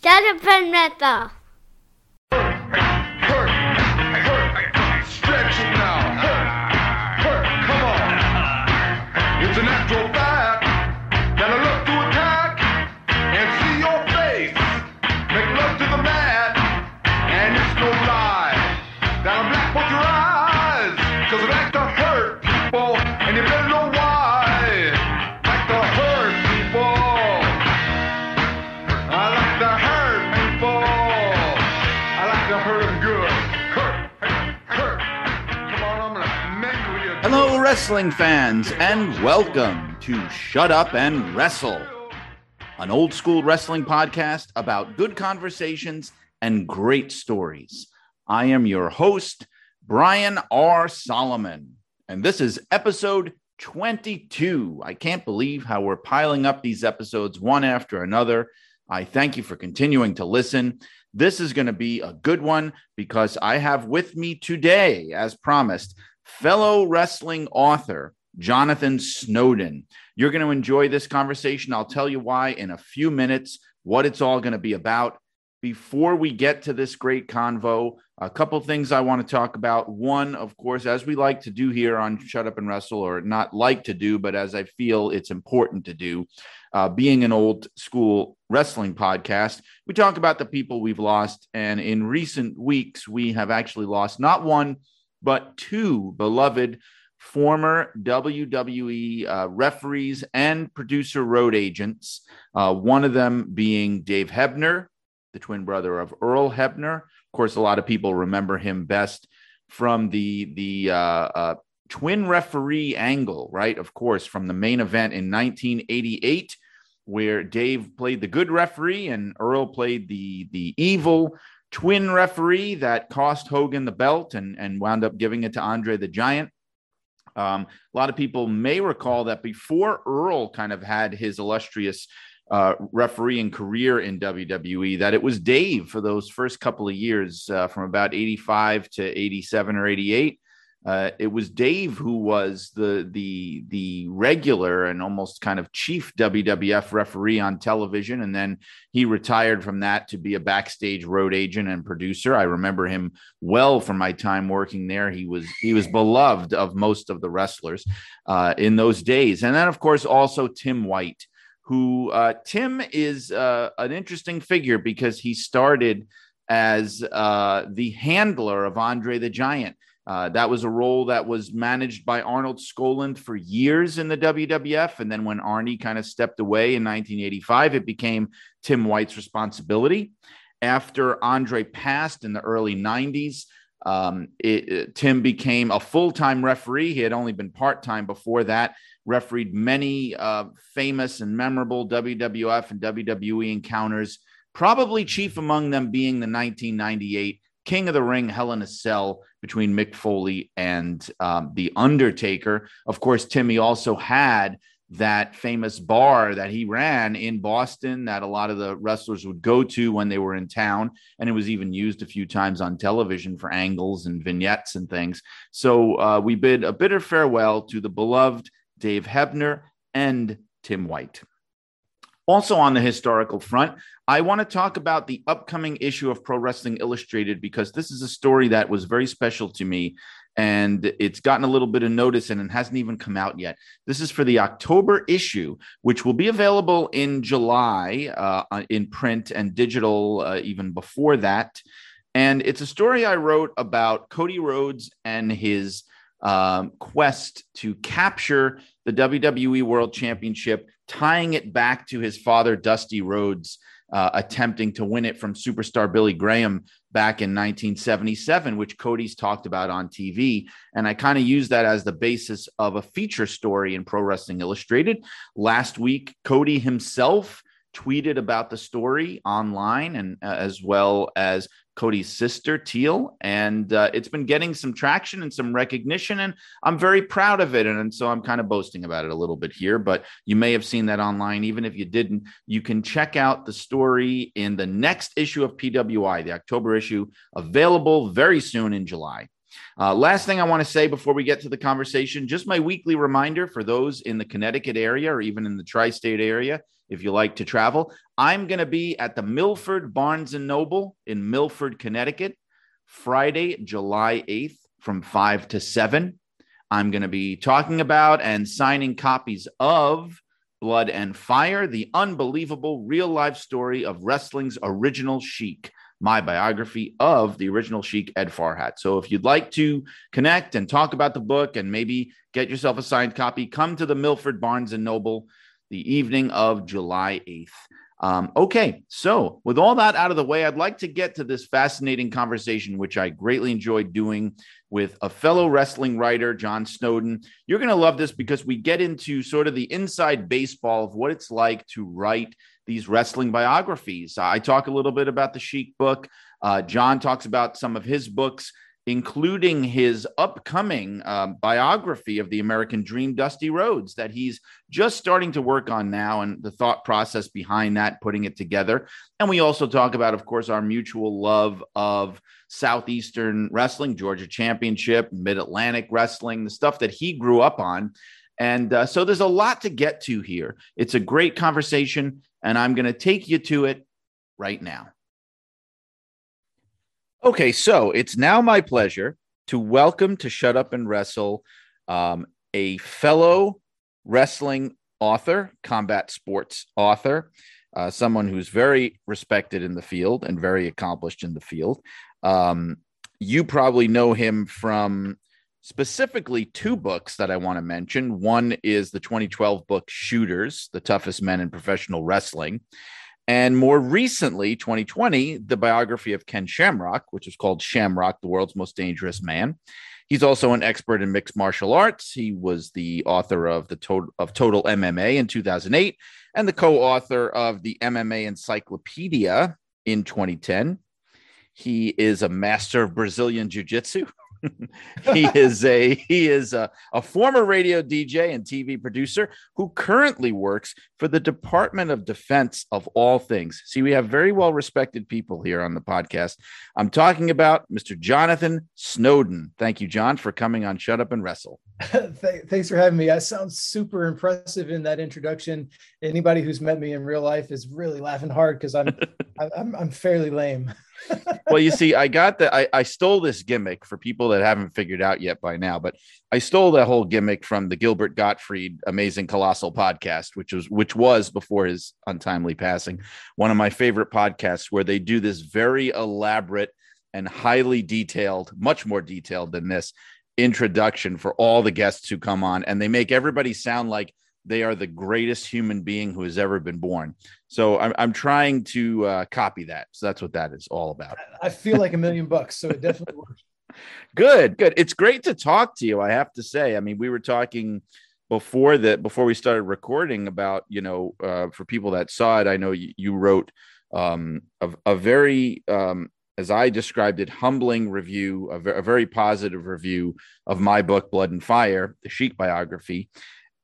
Jonathan Meta. Stretch wrestling fans, and welcome to Shut Up and Wrestle, an old school wrestling podcast about good conversations and great stories. I am your host, Brian R. Solomon, and this is episode 22. I can't believe how we're piling up these episodes one after another. I thank you for continuing to listen. This is going to be a good one because I have with me today, as promised, fellow wrestling author Jonathan Snowden. You're going to enjoy this conversation. I'll tell you why in a few minutes, what it's all going to be about. Before we get to this great convo, a couple things I want to talk about. One, of course, as we like to do here on Shut Up and Wrestle, or not like to do, but as I feel it's important to do, uh, being an old school wrestling podcast, we talk about the people we've lost. And in recent weeks, we have actually lost not one, but two beloved former WWE uh, referees and producer road agents. Uh, one of them being Dave Hebner, the twin brother of Earl Hebner. Of course, a lot of people remember him best from the the uh, uh, twin referee angle, right? Of course, from the main event in 1988, where Dave played the good referee and Earl played the the evil twin referee that cost Hogan the belt and and wound up giving it to Andre the Giant. Um, a lot of people may recall that before Earl kind of had his illustrious uh, refereeing career in WWE, that it was Dave for those first couple of years, uh, from about 85 to 87 or 88. Uh, it was Dave who was the the the regular and almost kind of chief WWF referee on television, and then he retired from that to be a backstage road agent and producer. I remember him well from my time working there. He was he was beloved of most of the wrestlers uh, in those days, and then of course also Tim White, who uh, Tim is uh, an interesting figure because he started as uh, the handler of Andre the Giant. Uh, that was a role that was managed by Arnold Skaaland for years in the WWF. And then when Arnie kind of stepped away in 1985, it became Tim White's responsibility. After Andre passed in the early 90s, um, it, it- Tim became a full time referee. He had only been part time before that, refereed many uh, famous and memorable WWF and WWE encounters, probably chief among them being the 1998 King of the Ring Hell in a Cell between Mick Foley and um, The Undertaker. Of course, Timmy also had that famous bar that he ran in Boston that a lot of the wrestlers would go to when they were in town. And it was even used a few times on television for angles and vignettes and things. So uh, we bid a bitter farewell to the beloved Dave Hebner and Tim White. Also, on the historical front, I want to talk about the upcoming issue of Pro Wrestling Illustrated because this is a story that was very special to me and it's gotten a little bit of notice and it hasn't even come out yet. This is for the October issue, which will be available in July uh, in print and digital uh, even before that. And it's a story I wrote about Cody Rhodes and his um, quest to capture the WWE World Championship, tying it back to his father, Dusty Rhodes, uh, attempting to win it from superstar Billy Graham back in 1977, which Cody's talked about on TV. And I kind of used that as the basis of a feature story in Pro Wrestling Illustrated. Last week, Cody himself tweeted about the story online and uh, as well as Cody's sister Teal, and uh, it's been getting some traction and some recognition, and I'm very proud of it. And, and so I'm kind of boasting about it a little bit here, but you may have seen that online. Even if you didn't, you can check out the story in the next issue of PWI, the October issue, available very soon in July. Uh, last thing I want to say before we get to the conversation, just my weekly reminder for those in the Connecticut area or even in the tri state area if you like to travel. I'm going to be at the Milford Barnes and Noble in Milford, Connecticut, Friday, July 8th from 5 to 7. I'm going to be talking about and signing copies of Blood and Fire, the unbelievable real life story of wrestling's original Sheik, my biography of the original Sheik Ed Farhat. So if you'd like to connect and talk about the book and maybe get yourself a signed copy, come to the Milford Barnes and Noble the evening of July 8th. Um, okay, so with all that out of the way, I'd like to get to this fascinating conversation, which I greatly enjoyed doing with a fellow wrestling writer, John Snowden. You're going to love this because we get into sort of the inside baseball of what it's like to write these wrestling biographies. I talk a little bit about the Sheik book. Uh, John talks about some of his books including his upcoming uh, biography of the American Dream, Dusty Rhodes, that he's just starting to work on now, and the thought process behind that, putting it together. And we also talk about, of course, our mutual love of Southeastern wrestling, Georgia Championship, Mid Atlantic wrestling, the stuff that he grew up on. And uh, so there's a lot to get to here. It's a great conversation, and I'm going to take you to it right now. Okay, so it's now my pleasure to welcome to Shut Up and Wrestle um, a fellow wrestling author, combat sports author, uh, someone who's very respected in the field and very accomplished in the field. Um, you probably know him from specifically two books that I want to mention. One is the 2012 book Shooters, the toughest men in professional wrestling. And more recently, 2020, the biography of Ken Shamrock, which is called Shamrock, the world's most dangerous man. He's also an expert in mixed martial arts. He was the author of the total of Total MMA in 2008 and the co-author of the MMA Encyclopedia in 2010. He is a master of Brazilian Jiu-Jitsu. he is a he is a, a former radio DJ and TV producer who currently works for the Department of Defense of all things. See, we have very well respected people here on the podcast. I'm talking about Mr. Jonathan Snowden. Thank you, John, for coming on Shut Up and Wrestle. Thanks for having me. I sound super impressive in that introduction. Anybody who's met me in real life is really laughing hard because I'm, I'm I'm fairly lame. Well, you see, I got that. I, I stole this gimmick for people that haven't figured out yet by now, but I stole that whole gimmick from the Gilbert Gottfried Amazing Colossal podcast, which was which was before his untimely passing, one of my favorite podcasts where they do this very elaborate and highly detailed, much more detailed than this introduction for all the guests who come on, and they make everybody sound like they are the greatest human being who has ever been born. So I'm, I'm trying to uh, copy that. So that's what that is all about. I feel like a million bucks. So it definitely works. good, good. It's great to talk to you. I have to say. I mean, we were talking before that before we started recording about you know uh, for people that saw it. I know you, you wrote um, a, a very um, as I described it, humbling review, a, a very positive review of my book, Blood and Fire, the Sheik biography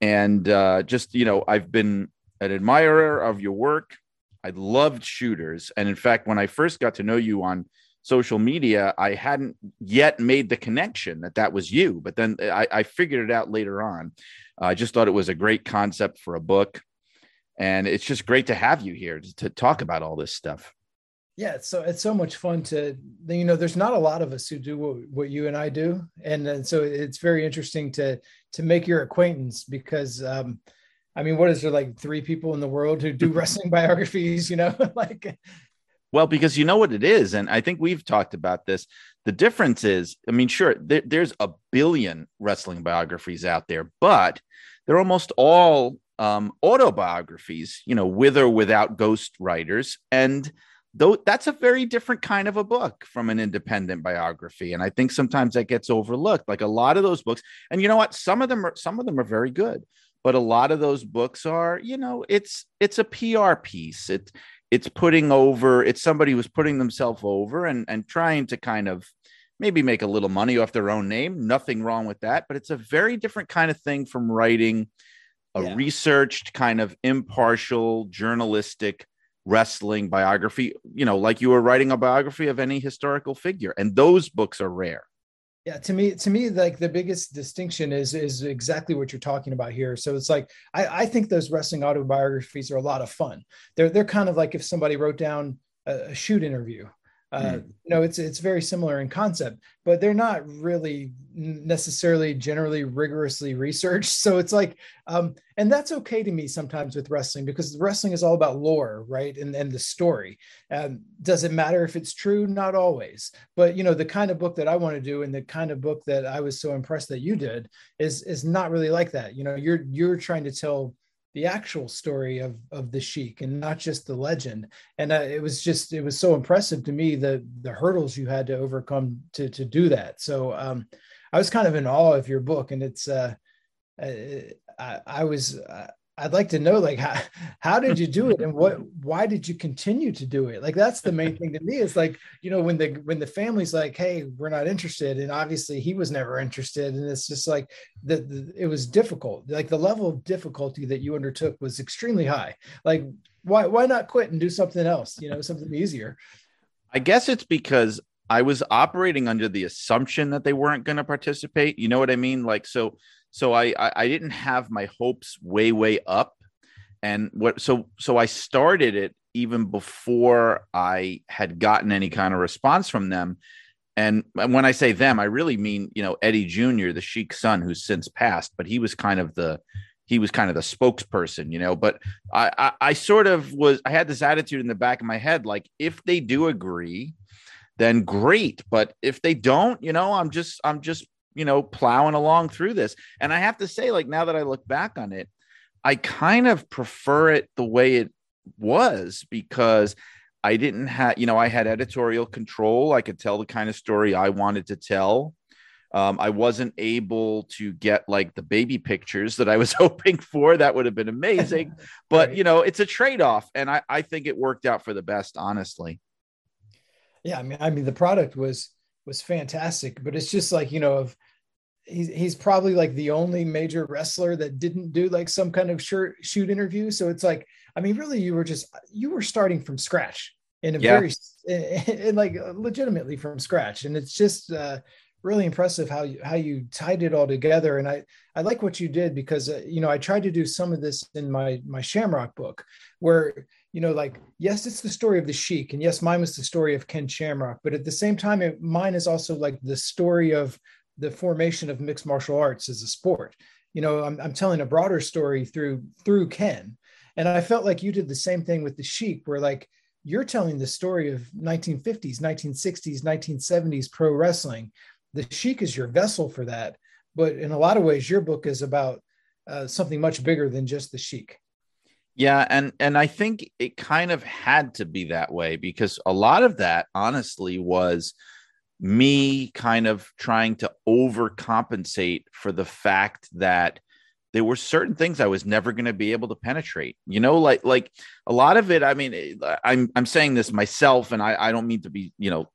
and uh, just you know i've been an admirer of your work. I loved shooters. And in fact when i first got to know you on social media i hadn't yet made the connection that that was you. But then i, I figured it out later on. I just thought it was a great concept for a book. And it's just great to have you here to, to talk about all this stuff yeah it's so it's so much fun to you know there's not a lot of us who do what, what you and i do. And, and so it's very interesting to to make your acquaintance because um i mean what is there like three people in the world who do wrestling biographies you know? Like well because you know what it is and i think we've talked about this. The difference is i mean sure there, there's a billion wrestling biographies out there but they're almost all um autobiographies you know with or without ghost writers and though that's a very different kind of a book from an independent biography and i think sometimes that gets overlooked. Like a lot of those books and you know what? Some of them are some of them are very good but a lot of those books are you know it's it's a pr piece. It's it's putting over it's somebody who's putting themselves over and and trying to kind of maybe make a little money off their own name. Nothing wrong with that but it's a very different kind of thing from writing a yeah. researched kind of impartial journalistic wrestling biography, you know, like you were writing a biography of any historical figure. And those books are rare. Yeah, to me, to me, like the biggest distinction is is exactly what you're talking about here. So it's like I, I think those wrestling autobiographies are a lot of fun. They're they're kind of like if somebody wrote down a, a shoot interview uh, mm. Know, it's it's very similar in concept, but they're not really necessarily generally rigorously researched. So it's like, um, and that's okay to me sometimes with wrestling because wrestling is all about lore, right? And and the story. Um, does it matter if it's true? Not always. But you know, the kind of book that I want to do and the kind of book that I was so impressed that you did is is not really like that. You know, you're you're trying to tell the actual story of of the sheik and not just the legend. And uh, it was just it was so impressive to me the the hurdles you had to overcome to to do that. So um i was kind of in awe of your book and it's uh, uh I, I was uh, I'd like to know like how how did you do it and what why did you continue to do it? Like that's the main thing to me. Is like, you know, when the when the family's like, hey, we're not interested. And obviously he was never interested. And it's just like the, the it was difficult. Like the level of difficulty that you undertook was extremely high. Like why why not quit and do something else? You know, something easier. I guess it's because I was operating under the assumption that they weren't going to participate. You know what I mean? Like so so I, I I didn't have my hopes way way up, and what so so I started it even before I had gotten any kind of response from them. And when I say them, I really mean you know Eddie Jr., the Sheik's son, who's since passed, but he was kind of the he was kind of the spokesperson, you know. But I, I, I sort of was I had this attitude in the back of my head, like if they do agree, then great. But if they don't, you know, I'm just I'm just you know, plowing along through this. And I have to say, like, now that I look back on it, I kind of prefer it the way it was because I didn't have, you know, I had editorial control. I could tell the kind of story I wanted to tell. Um, I wasn't able to get like the baby pictures that I was hoping for. That would have been amazing. But, right. you know, it's a trade off. And I, I think it worked out for the best, honestly. Yeah. I mean, I mean, the product was, was fantastic, but it's just like, you know, of he's he's probably like the only major wrestler that didn't do like some kind of shirt shoot interview. So it's like, I mean, really, you were just you were starting from scratch in a yeah. very and like legitimately from scratch, and it's just uh, really impressive how you how you tied it all together. And I I like what you did because uh, you know I tried to do some of this in my my Shamrock book where you know like yes it's the story of the sheik and yes mine was the story of ken shamrock but at the same time it, mine is also like the story of the formation of mixed martial arts as a sport. You know, I'm, I'm telling a broader story through through Ken, and I felt like you did the same thing with the Sheik, where like you're telling the story of 1950s, 1960s, 1970s pro wrestling. The Sheik is your vessel for that, but in a lot of ways, your book is about uh, something much bigger than just the Sheik. Yeah, and and I think it kind of had to be that way because a lot of that, honestly, was me kind of trying to overcompensate for the fact that there were certain things I was never going to be able to penetrate. You know, like like a lot of it. I mean, eh, I'm I'm saying this myself, and I I don't mean to be you know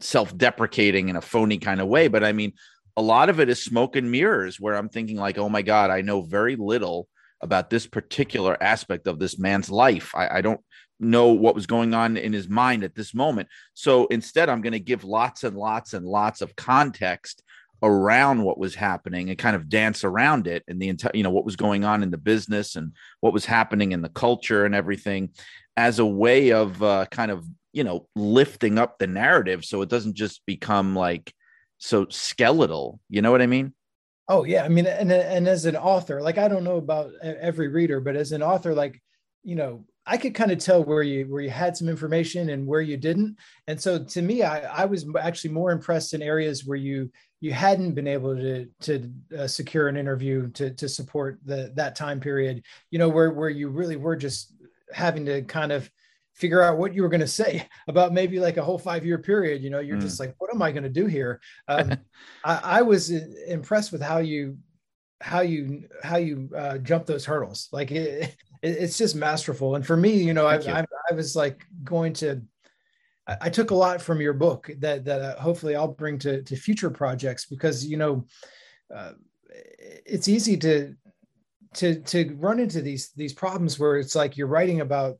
self-deprecating in a phony kind of way, but I mean a lot of it is smoke and mirrors where I'm thinking like, oh my god, I know very little about this particular aspect of this man's life. I, I don't know what was going on in his mind at this moment. So instead, I'm going to give lots and lots and lots of context around what was happening and kind of dance around it and the entire, you know, what was going on in the business and what was happening in the culture and everything as a way of uh, kind of, you know, lifting up the narrative so it doesn't just become like so skeletal. You know what I mean? Oh yeah, I mean, and and as an author, like I don't know about every reader, but as an author, like you know, I could kind of tell where you where you had some information and where you didn't. And so to me, I, I was actually more impressed in areas where you you hadn't been able to to uh, secure an interview to to support the that time period. You know, where where you really were just having to kind of figure out what you were going to say about maybe like a whole five year period. You know, you're mm. just like, what am I going to do here? Um, I, I was impressed with how you how you how you uh, jump those hurdles. Like it, it's just masterful. And for me, you know, I, I, I, was like going to, I, I, took a lot from your book that that uh, hopefully I'll bring to to future projects because you know, uh, it's easy to to to run into these these problems where it's like you're writing about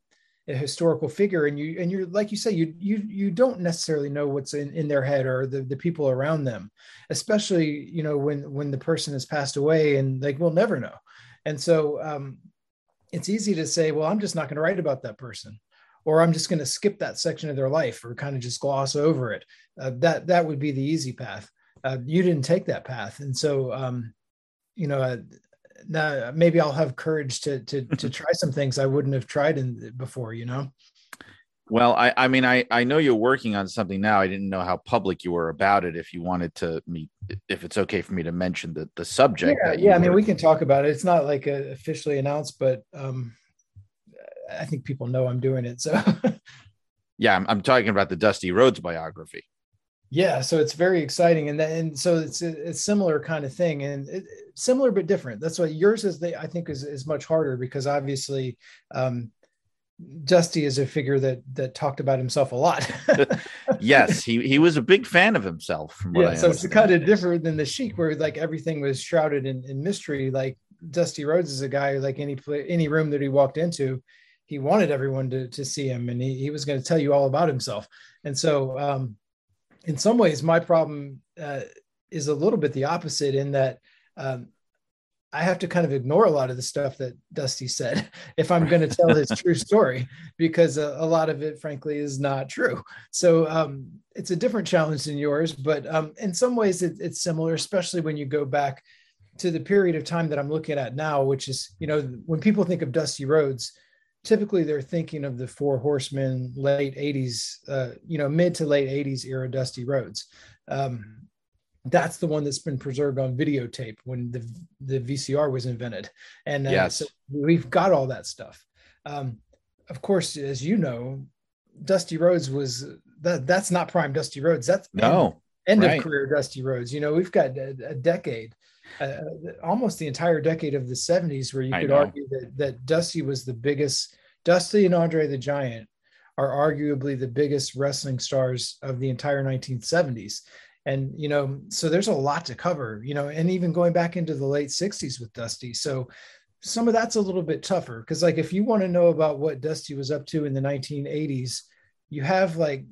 a historical figure and you and you're like you say you you you don't necessarily know what's in, in their head or the, the people around them especially you know when when the person has passed away and like we'll never know. And so um it's easy to say well i'm just not going to write about that person or i'm just going to skip that section of their life or kind of just gloss over it. Uh, that that would be the easy path. Uh, you didn't take that path. And so um you know uh, now maybe I'll have courage to to to try some things I wouldn't have tried in before, you know. Well, I, I mean, I, I know you're working on something now. I didn't know how public you were about it. If you wanted to meet, if it's okay for me to mention the, the subject. Yeah, yeah. I mean, we can talk about it. It's not like officially announced, but um, I think people know I'm doing it. So. yeah, I'm, I'm talking about the Dusty Rhodes biography yeah so it's very exciting and then and so it's a, a similar kind of thing and it, similar but different. That's why yours is the i think is, is much harder because obviously um dusty is a figure that that talked about himself a lot. Yes he he was a big fan of himself from what yeah, I so it's kind of different than the sheik where like everything was shrouded in, in mystery. Like dusty rhodes is a guy like any any room that he walked into he wanted everyone to, to see him and he, he was going to tell you all about himself. And so um in some ways, my problem uh, is a little bit the opposite in that um, I have to kind of ignore a lot of the stuff that Dusty said if I'm going to tell his true story, because a, a, lot of it, frankly, is not true. So um, it's a different challenge than yours, but um, in some ways, it, it's similar, especially when you go back to the period of time that I'm looking at now, which is, you know, when people think of Dusty Rhodes, typically they're thinking of the four horsemen late 80s uh, you know mid to late 80s era dusty rhodes um, that's the one that's been preserved on videotape when the the vcr was invented. And uh, yes. so we've got all that stuff. Um, of course as you know dusty rhodes was that that's not prime dusty rhodes that's no. end, end right. of career dusty rhodes you know we've got a, a decade uh, almost the entire decade of the 70s where you could argue that, that Dusty was the biggest, Dusty and Andre the Giant are arguably the biggest wrestling stars of the entire 1970s. And, you know, so there's a lot to cover, you know, and even going back into the late 60s with Dusty. So some of that's a little bit tougher because, like, if you want to know about what Dusty was up to in the 1980s, you have like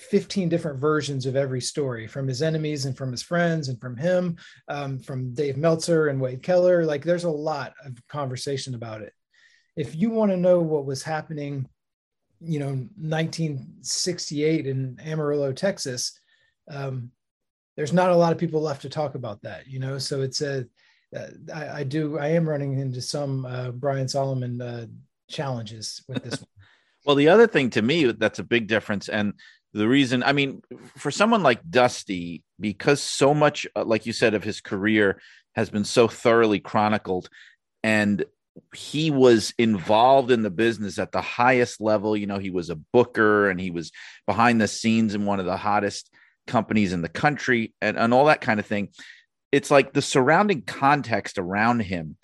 15 different versions of every story from his enemies and from his friends and from him, um, from Dave Meltzer and Wade Keller. Like there's a lot of conversation about it. If you want to know what was happening, you know, 1968 in Amarillo, Texas, um, there's not a lot of people left to talk about that, you know. So it's a, uh, I, I do, I am running into some uh, Brian Solomon uh, challenges with this one. Well, the other thing to me that's a big difference, and the reason i mean for someone like dusty because so much uh, like you said of his career has been so thoroughly chronicled and he was involved in the business at the highest level. You know he was a booker and he was behind the scenes in one of the hottest companies in the country and, and all that kind of thing. It's like the surrounding context around him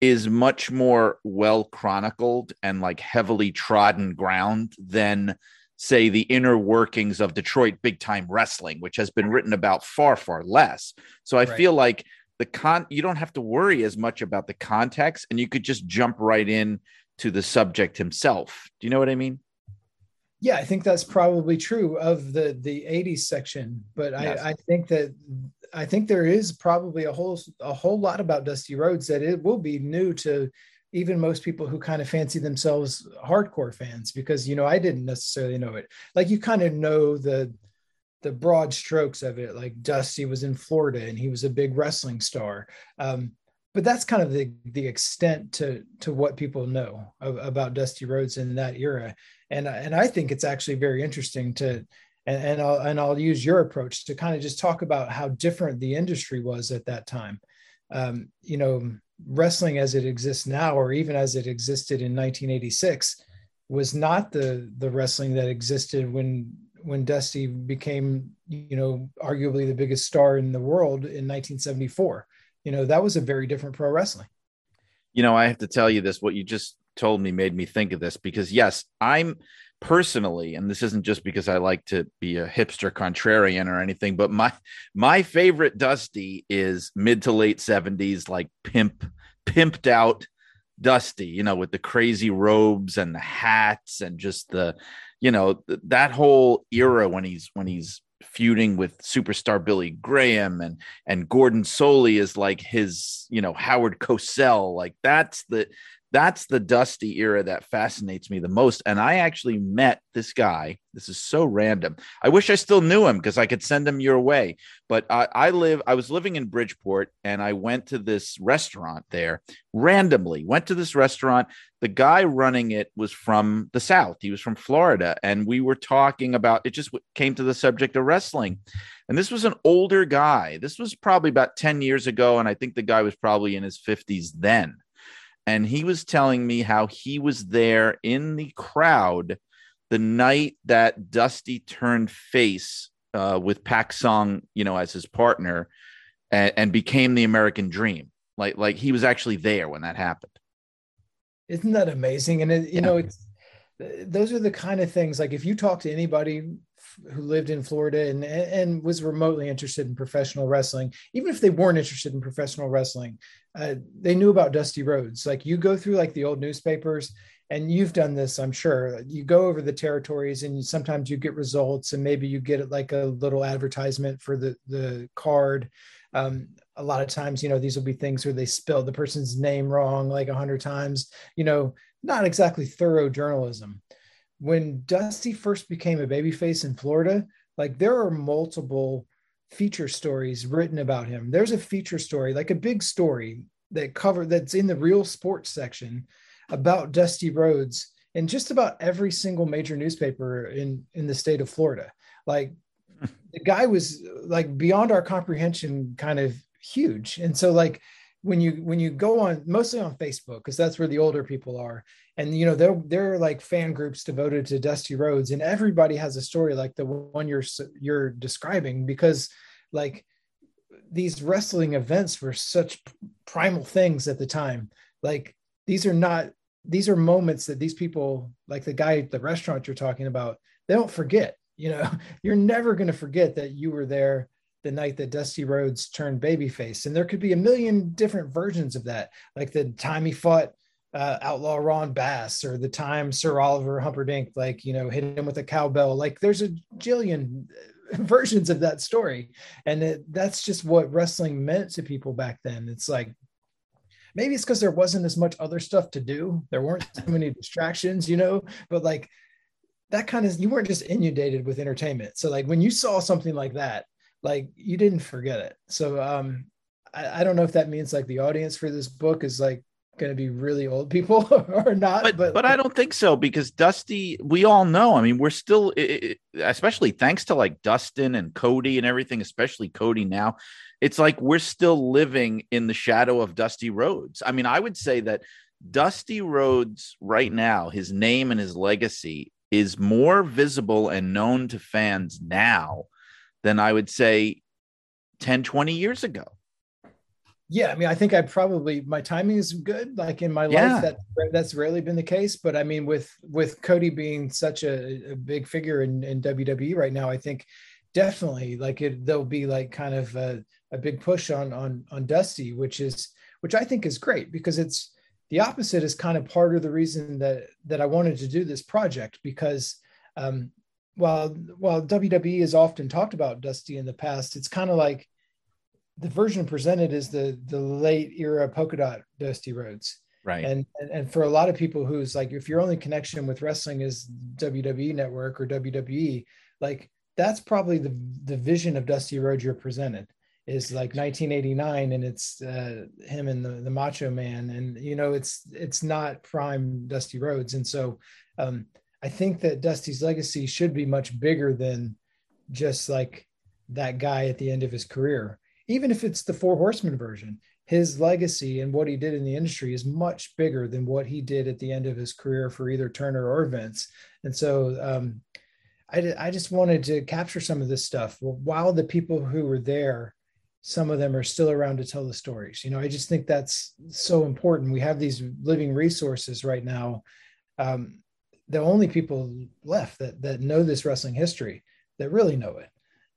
is much more well chronicled and like heavily trodden ground than say the inner workings of Detroit big time wrestling, which has been written about far, far less. So I right. feel like the con you don't have to worry as much about the context and you could just jump right in to the subject himself. Do you know what I mean? Yeah, I think that's probably true of the the 80s section, but yes. I, I think that I think there is probably a whole a whole lot about Dusty Rhodes that it will be new to even most people who kind of fancy themselves hardcore fans because you know I didn't necessarily know it. Like you kind of know the the broad strokes of it. Like Dusty was in Florida and he was a big wrestling star. Um, but that's kind of the the extent to to what people know of, about Dusty Rhodes in that era. And and I think it's actually very interesting to and, and I'll and I'll use your approach to kind of just talk about how different the industry was at that time. Um, you know, wrestling as it exists now, or even as it existed in 1986, was not the the wrestling that existed when when Dusty became, you know, arguably the biggest star in the world in 1974. You know, that was a very different pro wrestling. You know, I have to tell you this. What you just told me made me think of this because yes, I'm personally, and this isn't just because I like to be a hipster contrarian or anything, but my my favorite Dusty is mid to late 70s, like pimp, pimped out Dusty, you know, with the crazy robes and the hats and just the, you know, th- that whole era when he's when he's feuding with superstar Billy Graham and and Gordon Solie is like his, you know, Howard Cosell. Like that's the that's the Dusty era that fascinates me the most. And I actually met this guy. This is so random. I wish I still knew him because I could send him your way. But I, I live, I was living in Bridgeport and I went to this restaurant there randomly. Went to this restaurant. The guy running it was from the South. He was from Florida. And we were talking about it, just came to the subject of wrestling. And this was an older guy. This was probably about 10 years ago. And I think the guy was probably in his 50s then and he was telling me how he was there in the crowd the night that Dusty turned face uh, with Pak Song, you know, as his partner, and, and, became the American Dream. Like, like he was actually there when that happened. Isn't that amazing? And it, you yeah. know, it's those are the kind of things. Like, if you talk to anybody who lived in Florida and and was remotely interested in professional wrestling, even if they weren't interested in professional wrestling, uh, they knew about Dusty Rhodes. Like you go through like the old newspapers, and you've done this, I'm sure. You go over the territories, and sometimes you get results, and maybe you get like a little advertisement for the the card. Um, a lot of times, you know, these will be things where they spell the person's name wrong like a hundred times. You know, not exactly thorough journalism when Dusty first became a babyface in Florida, like there are multiple feature stories written about him. There's a feature story, like a big story that cover that's in the real sports section about Dusty Rhodes in just about every single major newspaper in in the state of Florida. Like the guy was like beyond our comprehension kind of huge. And so like when you when you go on mostly on Facebook because that's where the older people are and you know they're they're like fan groups devoted to Dusty Rhodes and everybody has a story like the one you're you're describing because like these wrestling events were such primal things at the time like these are not these are moments that these people like the guy at the restaurant you're talking about they don't forget you know you're never going to forget that you were there the night that Dusty Rhodes turned babyface. And there could be a million different versions of that, like the time he fought uh, Outlaw Ron Bass or the time Sir Oliver Humperdinck, like, you know, hit him with a cowbell. Like there's a jillion versions of that story. And it, that's just what wrestling meant to people back then. It's like, maybe it's because there wasn't as much other stuff to do. There weren't so many distractions, you know, but like that kind of, you weren't just inundated with entertainment. So like when you saw something like that, like you didn't forget it. So um, I, I don't know if that means like the audience for this book is like going to be really old people or not but, but, but i don't think so because dusty we all know i mean we're still especially thanks to like dustin and cody and everything especially cody now it's like we're still living in the shadow of dusty rhodes i mean i would say that dusty rhodes right now his name and his legacy is more visible and known to fans now than I would say 10, 20 years ago. Yeah, I mean, I think I probably my timing is good. Like in my yeah. life, that that's rarely been the case. But I mean, with with Cody being such a, a big figure in, in WWE right now, I think definitely like it there'll be like kind of a, a big push on on on Dusty, which is which I think is great because it's the opposite is kind of part of the reason that that I wanted to do this project because um, while while WWE has often talked about Dusty in the past, it's kind of like the version presented is the the late era polka dot Dusty Rhodes. Right. And, and and for a lot of people who's like if your only connection with wrestling is WWE network or WWE, like that's probably the the vision of Dusty Rhodes you're presented is like 1989 and it's uh, him and the, the macho man and you know it's it's not prime dusty rhodes and so um, I think that Dusty's legacy should be much bigger than just like that guy at the end of his career. Even if it's the Four Horsemen version, his legacy and what he did in the industry is much bigger than what he did at the end of his career for either Turner or Vince. And so um, I, I just wanted to capture some of this stuff while the people who were there some of them are still around to tell the stories. You know i just think that's so important. We have these living resources right now um, the only people left that that know this wrestling history that really know it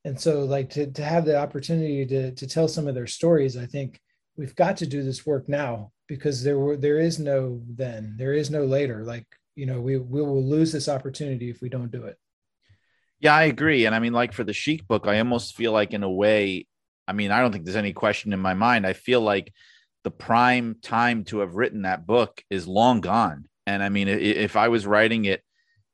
and so like to, to have the opportunity to to tell some of their stories i think we've got to do this work now because there were there is no then there is no later like you know we we will lose this opportunity if we don't do it Yeah, I agree. And I mean, like for the Sheik book, I almost feel like, in a way, I mean, I don't think there's any question in my mind. I feel like the prime time to have written that book is long gone. And I mean, if I was writing it,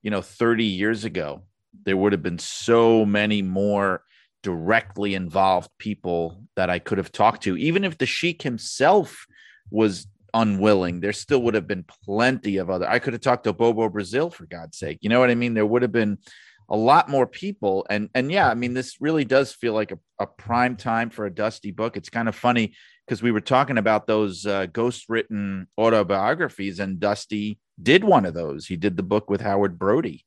you know, 30 years ago, there would have been so many more directly involved people that I could have talked to. Even if the Sheik himself was unwilling, there still would have been plenty of other. I could have talked to Bobo Brazil for God's sake. You know what I mean? There would have been a lot more people and and yeah i mean this really does feel like a, a prime time for a dusty book it's kind of funny because we were talking about those uh, ghost written autobiographies and dusty did one of those he did the book with howard brody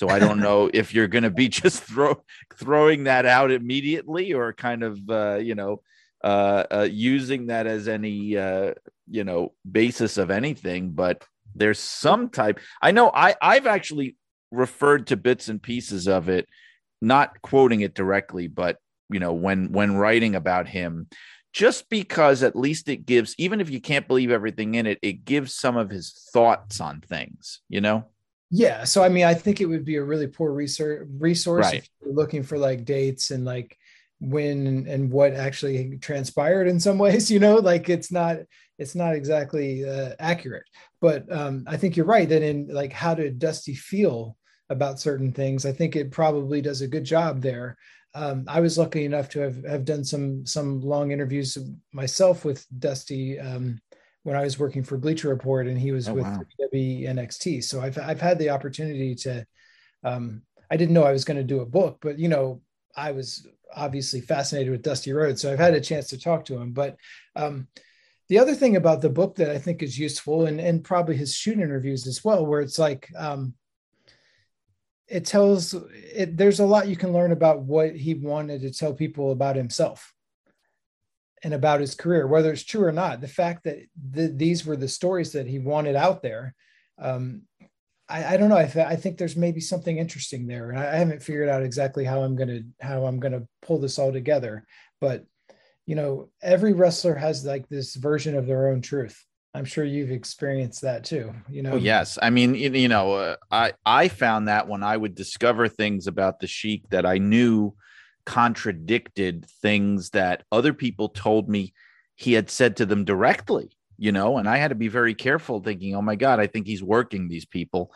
so i don't know if you're going to be just throw throwing that out immediately or kind of uh, you know uh, uh, using that as any uh, you know basis of anything but there's some type i know i i've actually referred to bits and pieces of it not quoting it directly but you know when when writing about him just because at least it gives even if you can't believe everything in it it gives some of his thoughts on things you know yeah so i mean i think it would be a really poor research resource Right. if you're looking for like dates and like when and, what actually transpired in some ways you know like it's not it's not exactly uh, accurate. But um i think you're right that in like how did dusty feel about certain things? I think it probably does a good job there. Um, I was lucky enough to have, have done some some long interviews myself with Dusty um, when I was working for Bleacher Report, and he was Oh, with wow. NXT. So I've I've had the opportunity to. Um, I didn't know I was going to do a book, but you know, I was obviously fascinated with Dusty Rhodes, so I've had a chance to talk to him. But um, the other thing about the book that I think is useful, and and probably his shoot interviews as well, where it's like. Um, it tells it there's a lot you can learn about what he wanted to tell people about himself and about his career whether it's true or not the fact that th- these were the stories that he wanted out there um, I, I don't know. I, th- I think there's maybe something interesting there and I, I haven't figured out exactly how i'm gonna how i'm gonna pull this all together but you know every wrestler has like this version of their own truth. I'm sure you've experienced that too you know? Oh, yes. I mean, you, you know, uh, I I found that when I would discover things about the Sheik that I knew contradicted things that other people told me he had said to them directly, you know, and I had to be very careful thinking, oh my God, I think he's working these people,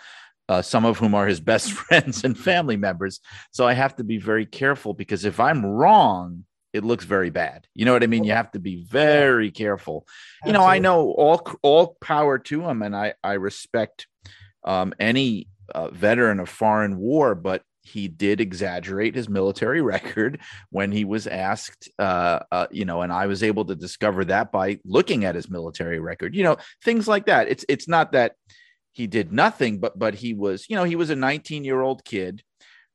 uh, some of whom are his best friends and family members. So I have to be very careful because if I'm wrong, it looks very bad. You know what I mean? You have to be very careful you know i know all all power to him and i i respect um any uh, veteran of foreign war but he did exaggerate his military record when he was asked uh, uh you know and i was able to discover that by looking at his military record you know things like that. It's it's not that he did nothing but but he was you know he was a 19 year old kid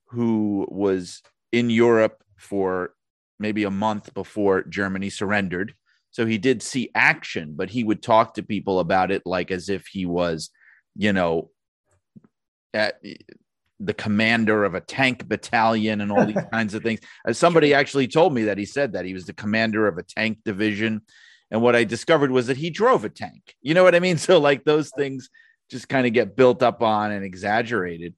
who was in europe for maybe a month before germany surrendered. So he did see action, but he would talk to people about it like as if he was, you know, at the commander of a tank battalion and all these kinds of things. As somebody actually told me that he said that he was the commander of a tank division. And what I discovered was that he drove a tank. You know what I mean? So like those things just kind of get built up on and exaggerated.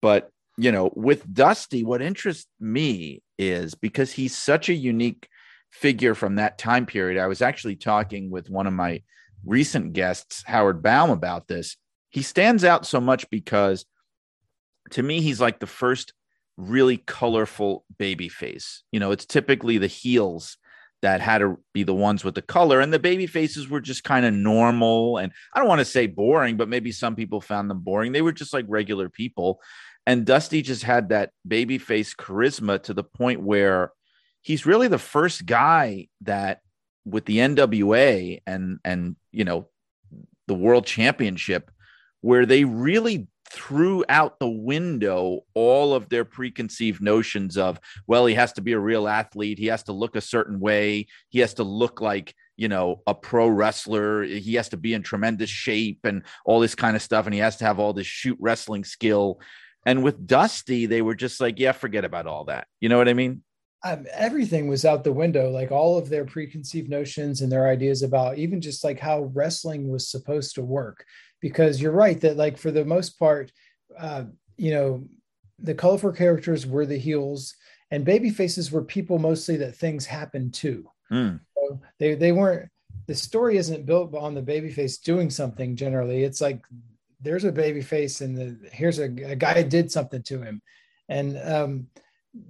But you know, with Dusty, what interests me is because he's such a unique figure from that time period. I was actually talking with one of my recent guests, Howard Baum, about this. He stands out so much because to me, he's like the first really colorful baby face. You know, it's typically the heels that had to be the ones with the color, and the baby faces were just kind of normal. And I don't want to say boring, but maybe some people found them boring. They were just like regular people. And Dusty just had that baby face charisma to the point where he's really the first guy that with the NWA and and you know the world championship where they really threw out the window all of their preconceived notions of well he has to be a real athlete. He has to look a certain way. He has to look like you know a pro wrestler. He has to be in tremendous shape and all this kind of stuff. And he has to have all this shoot wrestling skill. And with dusty they were just like yeah forget about all that. You know what i mean? Um, everything was out the window like all of their preconceived notions and their ideas about even just like how wrestling was supposed to work because you're right that like for the most part uh, you know the colorful characters were the heels and baby faces were people mostly that things happened to. Mm. so they they weren't the story isn't built on the baby face doing something generally. It's like there's a baby face and the here's a, a guy did something to him. And um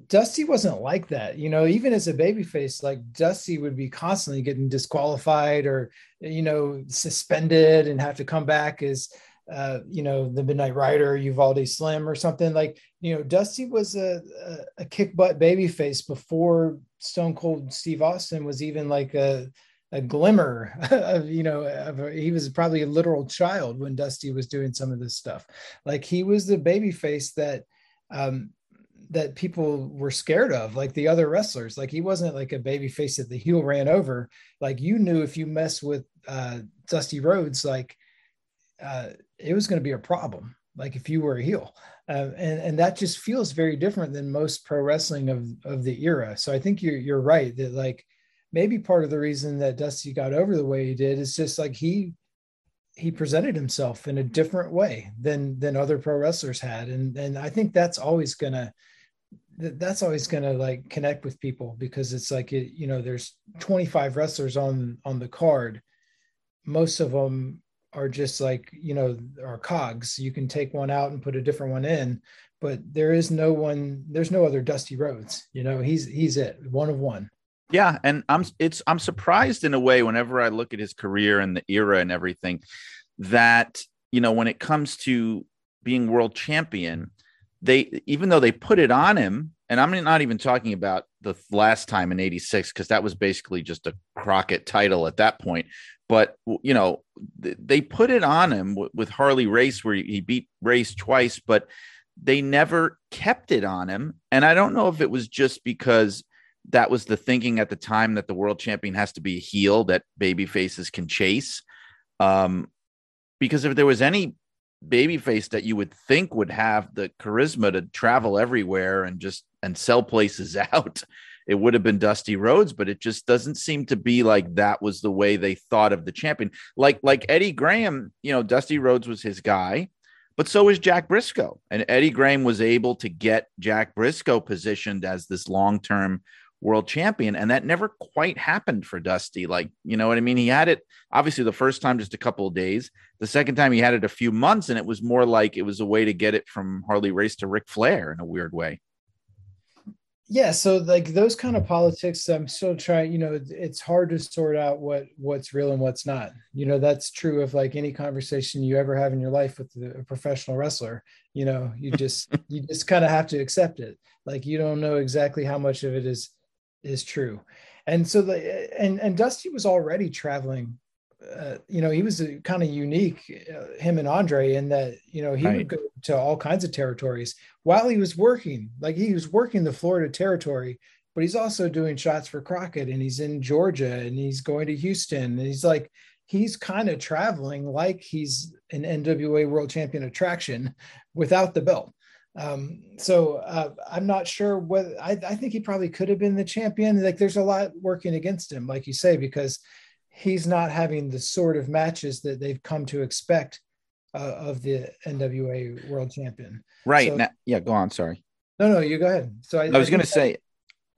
Dusty wasn't like that, you know. Even as a babyface, like Dusty would be constantly getting disqualified or, you know, suspended and have to come back as, uh, you know, the Midnight Rider, Uvalde Slim, or something like. You know, Dusty was a a, a kick butt babyface before Stone Cold Steve Austin was even like a a glimmer of you know of a, he was probably a literal child when Dusty was doing some of this stuff. Like he was the babyface that. Um, that people were scared of, like the other wrestlers. Like he wasn't like a baby face that the heel ran over. Like you knew if you mess with uh, Dusty Rhodes, like uh, it was going to be a problem. Like if you were a heel, uh, and and that just feels very different than most pro wrestling of of the era. So I think you're you're right that like maybe part of the reason that Dusty got over the way he did is just like he he presented himself in a different way than than other pro wrestlers had and and i think that's always gonna that's always gonna like connect with people because it's like it, you know there's 25 wrestlers on on the card. Most of them are just like you know are cogs. You can take one out and put a different one in but there is no one there's no other dusty rhodes you know he's he's it one of one. Yeah, and I'm it's I'm surprised in a way whenever I look at his career and the era and everything that you know when it comes to being world champion, they even though they put it on him, and I'm not even talking about the last time in '86 because that was basically just a Crockett title at that point. But you know th- they put it on him w- with Harley Race where he beat Race twice, but they never kept it on him. And I don't know if it was just because that was the thinking at the time that the world champion has to be a heel that baby faces can chase. Um, because if there was any baby face that you would think would have the charisma to travel everywhere and just and sell places out, it would have been Dusty Rhodes, but it just doesn't seem to be like that was the way they thought of the champion. Like like Eddie Graham, you know, Dusty Rhodes was his guy, but so was Jack Briscoe. And Eddie Graham was able to get Jack Briscoe positioned as this long-term world champion and that never quite happened for dusty like you know what i mean? He had it obviously the first time just a couple of days. The second time he had it a few months and it was more like it was a way to get it from harley race to Ric flair in a weird way. Yeah so like those kind of politics i'm still trying you know it's hard to sort out what what's real and what's not. You know that's true of like any conversation you ever have in your life with a professional wrestler you know you just you just kind of have to accept it. Like you don't know exactly how much of it is is true. And so the and and dusty was already traveling uh, you know he was kind of unique uh, him and andre in that you know he Right. would go to all kinds of territories while he was working. Like he was working the florida territory but he's also doing shots for crockett and he's in georgia and he's going to houston. And he's like he's kind of traveling like he's an nwa world champion attraction without the belt um, so uh, I'm not sure what I, I think he probably could have been the champion. Like there's a lot working against him, like you say, because he's not having the sort of matches that they've come to expect uh, of the NWA World Champion. right So- now, yeah go on sorry No, no, you go ahead. So I, i was going to say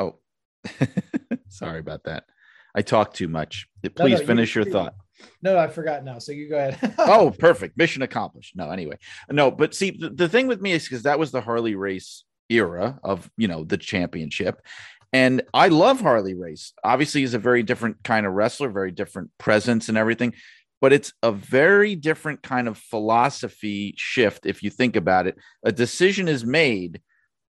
oh sorry about that i talk too much please no, you- finish your you- thought no, I forgot now. So you go ahead. oh, perfect. Mission accomplished. No, anyway, no, but see, the, the thing with me is because that was the Harley race era of, you know, the championship. And I love Harley race. Obviously, he's a very different kind of wrestler, very different presence and everything, but it's a very different kind of philosophy shift. If you think about it, a decision is made.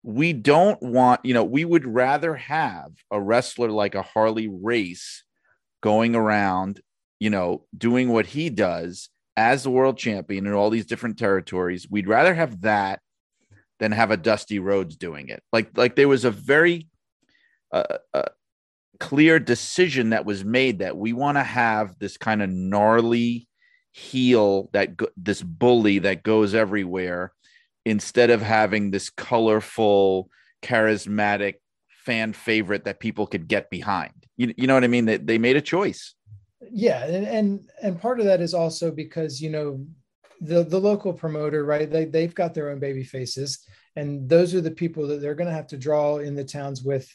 We don't want, you know, we would rather have a wrestler like a Harley race going around you know, doing what he does as the world champion in all these different territories. We'd rather have that than have a Dusty Rhodes doing it. Like, like there was a very uh, uh, clear decision that was made that we want to have this kind of gnarly heel that go- this bully that goes everywhere instead of having this colorful, charismatic fan favorite that people could get behind. You, you know what I mean? That they, they made a choice. Yeah, and, and and part of that is also because you know the the local promoter, right? They they've got their own baby faces, and those are the people that they're going to have to draw in the towns with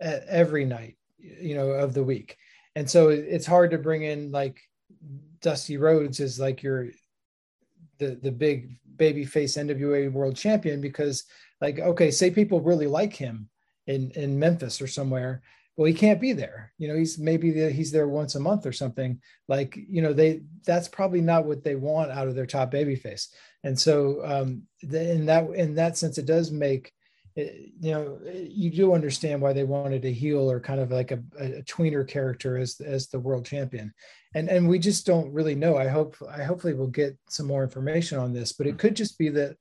every night, you know, of the week. And so it's hard to bring in like Dusty Rhodes as like your the the big baby face NWA world champion because like okay, say people really like him in in Memphis or somewhere, well he can't be there. You know he's maybe the, he's there once a month or something. Like you know they that's probably not what they want out of their top baby face and so um the, in that in that sense it does make it, you know you do understand why they wanted a heel or kind of like a, a tweener character as as the world champion. And and we just don't really know. I hope i hopefully we'll get some more information on this but it could just be that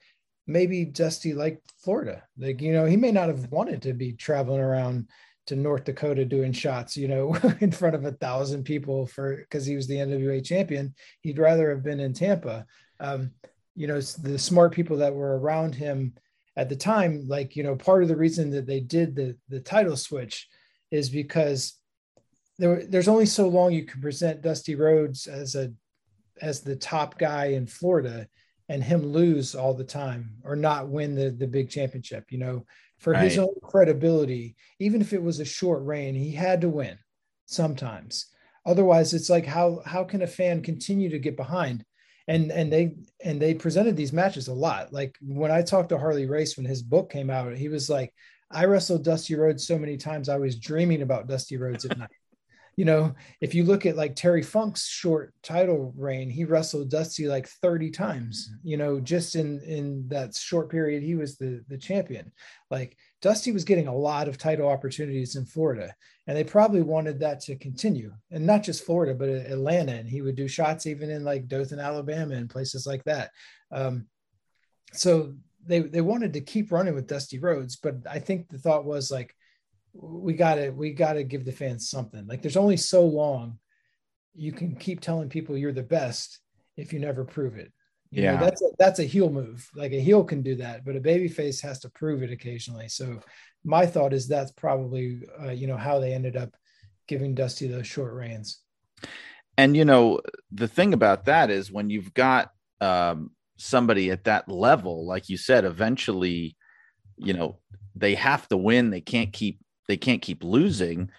maybe dusty liked florida. Like you know he may not have wanted to be traveling around to North Dakota doing shots, you know, in front of a thousand people for because he was the NWA champion. He'd rather have been in Tampa. Um, you know, the smart people that were around him at the time, like you know, part of the reason that they did the the title switch is because there, there's only so long you can present Dusty Rhodes as a as the top guy in Florida and him lose all the time or not win the the big championship. You know, for right. his own credibility, even if it was a short reign, he had to win sometimes. Otherwise, it's like how how can a fan continue to get behind? And and they and they presented these matches a lot. Like when I talked to Harley Race when his book came out, he was like, I wrestled Dusty Rhodes so many times I was dreaming about Dusty Rhodes at night you know, if you look at like Terry Funk's short title reign, he wrestled Dusty like 30 times, you know, just in in that short period he was the the champion. Like Dusty was getting a lot of title opportunities in Florida, and they probably wanted that to continue. And not just Florida, but Atlanta, and he would do shots even in like Dothan, Alabama, and places like that. Um, so they they wanted to keep running with Dusty Rhodes, but I think the thought was like we gotta we gotta give the fans something. Like there's only so long you can keep telling people you're the best if you never prove it. You yeah. know, that's a, that's a heel move. Like a heel can do that but a baby face has to prove it occasionally. So my thought is that's probably uh, you know how they ended up giving dusty those short reigns and you know the thing about that is when you've got um, somebody at that level like you said eventually you know they have to win. They can't keep they can't keep losing.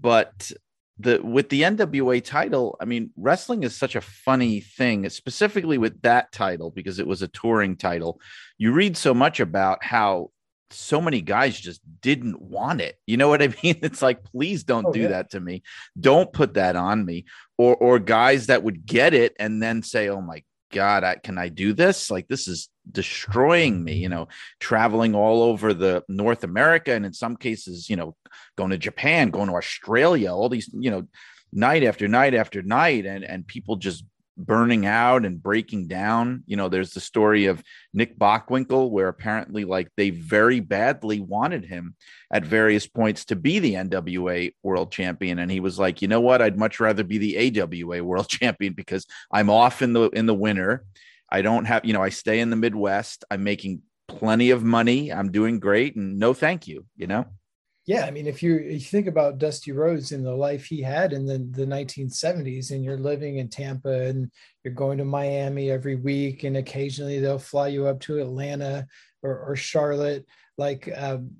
But the with the NWA title, I mean, wrestling is such a funny thing, specifically with that title because it was a touring title. You read so much about how so many guys just didn't want it. You know what I mean? It's like, please don't oh, do yeah. that to me. Don't put that on me. Or or guys that would get it and then say, "Oh my God, I, can I do this? Like, this is destroying me, you know, traveling all over the North America and in some cases, you know, going to Japan, going to Australia, all these, you know, night after night after night and and people just burning out and breaking down. You know, there's the story of Nick Bockwinkel, where apparently, like, they very badly wanted him at various points to be the NWA world champion. And he was like, you know what? I'd much rather be the AWA world champion because I'm off in the in the winter. I don't have, you know, I stay in the Midwest. I'm making plenty of money. I'm doing great. And no thank you, you know? yeah, I mean, if you, you think about Dusty Rhodes and the life he had in the, the 1970s, and you're living in Tampa and you're going to Miami every week, and occasionally they'll fly you up to Atlanta or, or Charlotte, like, um,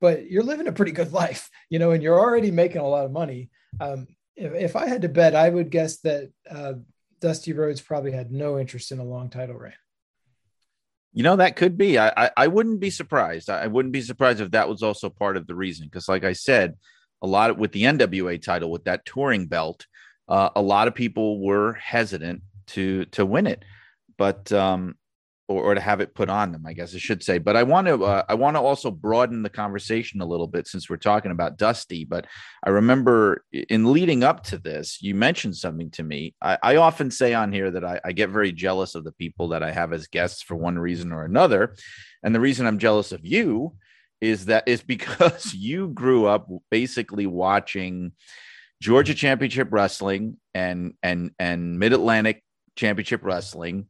but you're living a pretty good life, you know, and you're already making a lot of money. Um, if, if I had to bet, I would guess that uh, Dusty Rhodes probably had no interest in a long title reign. You know, that could be. I, I, I wouldn't be surprised. I wouldn't be surprised if that was also part of the reason. Because, like I said, a lot of, with the NWA title, with that touring belt, uh, a lot of people were hesitant to to win it. But um, or, or to have it put on them, I guess I should say. But I want to uh, I want to also broaden the conversation a little bit since we're talking about Dusty. But I remember in leading up to this, you mentioned something to me. I, I often say on here that I, I get very jealous of the people that I have as guests for one reason or another, and the reason I'm jealous of you is that is because you grew up basically watching Georgia Championship Wrestling and and and Mid Atlantic Championship Wrestling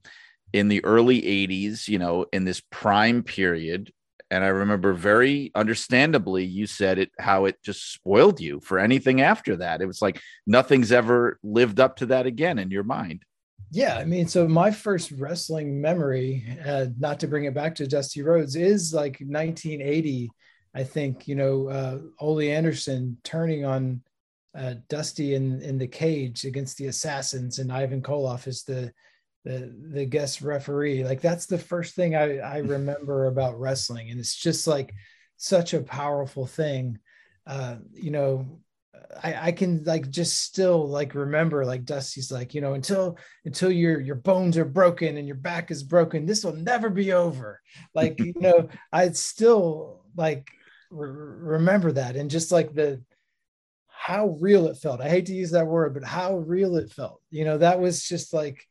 in the early 80s, you know, in this prime period. and I remember very understandably you said it how it just spoiled you for anything after that. It was like nothing's ever lived up to that again in your mind. Yeah, I mean, so my first wrestling memory, uh, not to bring it back to Dusty Rhodes, is like 1980. I think you know uh, Ole Anderson turning on uh, Dusty in in the cage against the Assassins, and Ivan Koloff is the the the guest referee. Like that's the first thing I I remember about wrestling, and it's just like such a powerful thing. Uh, you know, I, I can like just still like remember like Dusty's like you know until until your your bones are broken and your back is broken this will never be over like you know I still like re- remember that and just like the how real it felt I hate to use that word but how real it felt you know that was just like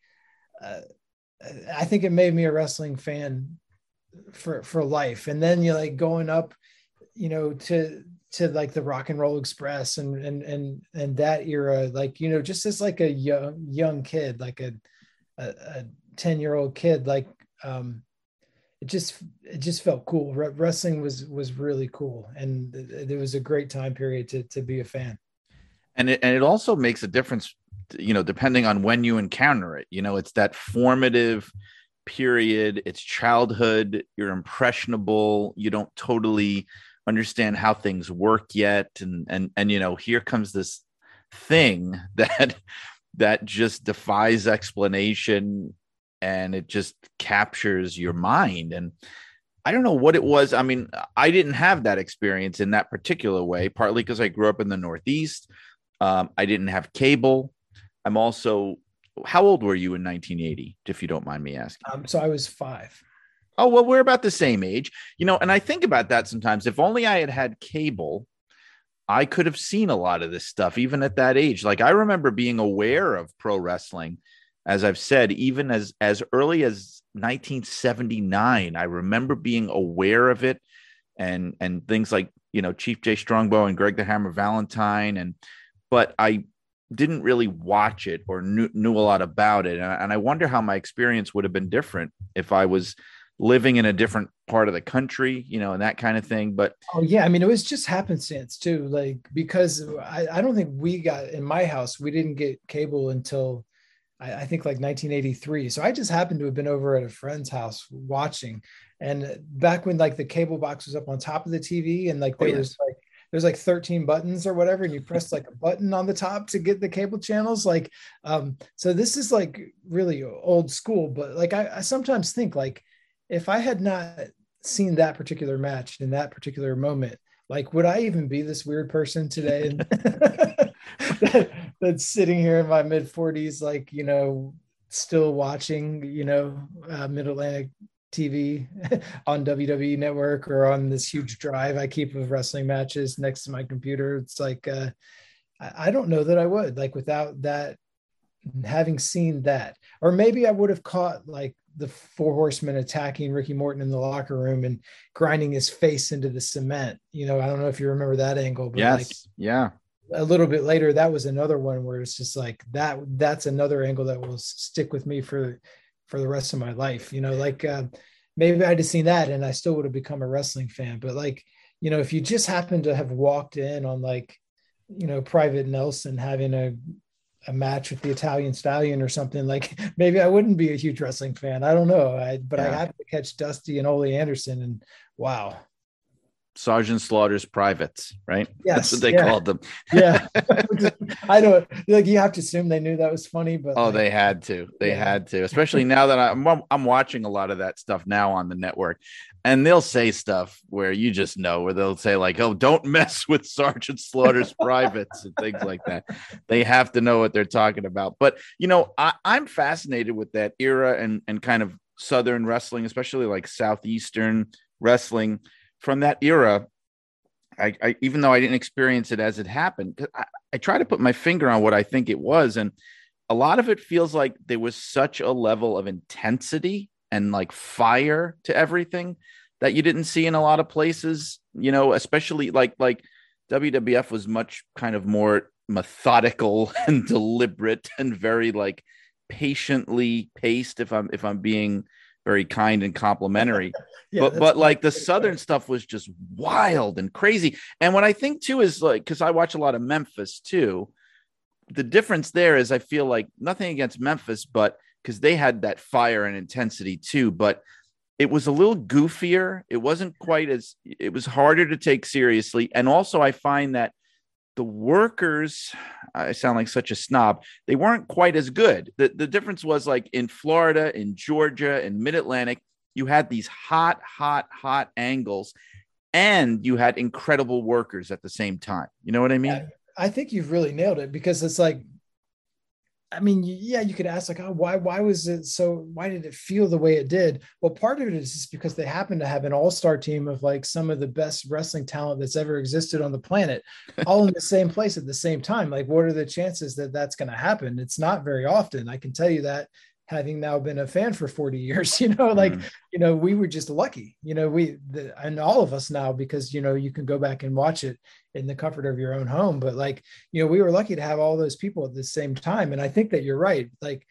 uh, I think it made me a wrestling fan for for life. And then you like going up you know to to like the rock and roll express and and and and that era like you know just as like a young young kid like a a 10 year old kid like um it just it just felt cool. Wrestling was was really cool. And there was a great time period to to be a fan. And it, and it also makes a difference you know depending on when you encounter it you know it's that formative period it's childhood you're impressionable you don't totally understand how things work yet and and and you know here comes this thing that that just defies explanation and it just captures your mind and i don't know what it was. I mean i didn't have that experience in that particular way partly because i grew up in the northeast. Um, i didn't have cable i'm also how old were you in 1980 if you don't mind me asking? Um, so i was five. Oh well we're about the same age. You know and i think about that sometimes. If only i had had cable i could have seen a lot of this stuff even at that age. Like i remember being aware of pro wrestling as i've said even as as early as 1979 i remember being aware of it and and things like you know chief jay strongbow and greg the hammer valentine and but i didn't really watch it or knew, knew a lot about it and and I wonder how my experience would have been different if i was living in a different part of the country, you know, and that kind of thing. But oh yeah, I mean, it was just happenstance too, like because I, I don't think we got in my house, we didn't get cable until I, I, think like 1983. So I just happened to have been over at a friend's house watching, and back when like the cable box was up on top of the TV, and like oh, there oh, yes. was like there's like 13 buttons or whatever and you press like a button on the top to get the cable channels like um so this is like really old school but like I, I sometimes think like if I had not seen that particular match in that particular moment, like would I even be this weird person today? That, that's sitting here in my mid 40s, like you know, still watching, you know, uh, Mid Atlantic TV on WWE Network or on this huge drive I keep of wrestling matches next to my computer. It's like uh, I, don't know that I would like without that having seen that, or maybe I would have caught like the four horsemen attacking Ricky Morton in the locker room and grinding his face into the cement. You know, I don't know if you remember that angle, but yes, like yeah. A little bit later, that was another one where it's just like that. That's another angle that will stick with me for for the rest of my life. You know, like uh, maybe I'd have seen that and I still would have become a wrestling fan. But like, you know, if you just happen to have walked in on like, you know, Private Nelson having a a match with the Italian Stallion or something, like maybe I wouldn't be a huge wrestling fan. I don't know. I, but yeah. I happened to catch Dusty and Ole Anderson, and wow, Sergeant Slaughter's privates, right? Yes, that's what they yeah. called them. yeah, I don't like. You have to assume they knew that was funny, but oh, like, they had to. They yeah. had to, especially now that I'm I'm watching a lot of that stuff now on the network, and they'll say stuff where you just know where they'll say like, "Oh, don't mess with Sergeant Slaughter's privates" and things like that. They have to know what they're talking about. But you know, I, I'm fascinated with that era and and kind of Southern wrestling, especially like Southeastern wrestling from that era, I, I, even though I didn't experience it as it happened, I, I try to put my finger on what I think it was, and a lot of it feels like there was such a level of intensity and like fire to everything that you didn't see in a lot of places. You know, especially like like WWF was much kind of more methodical and deliberate and very like patiently paced. If I'm if I'm being very kind and complimentary. Yeah, but but like the southern stuff was just wild and crazy. And what I think too is like because I watch a lot of Memphis too. The difference there is I feel like nothing against Memphis, but because they had that fire and intensity too, but it was a little goofier. It wasn't quite as it was harder to take seriously. And also I find that the workers, I sound like such a snob, they weren't quite as good. The the difference was like in Florida, in Georgia, in mid-Atlantic, you had these hot, hot, hot angles, and you had incredible workers at the same time. You know what I mean? I think you've really nailed it because it's like, I mean, yeah, you could ask like, oh, why, why was it so? Why did it feel the way it did? Well, part of it is just because they happen to have an all-star team of like some of the best wrestling talent that's ever existed on the planet, all in the same place at the same time. Like, what are the chances that that's going to happen? It's not very often. I can tell you that having now been a fan for 40 years you know like Mhm. you know we were just lucky you know we the, and all of us now because you know you can go back and watch it in the comfort of your own home. But like you know we were lucky to have all those people at the same time. And i think that you're right. Like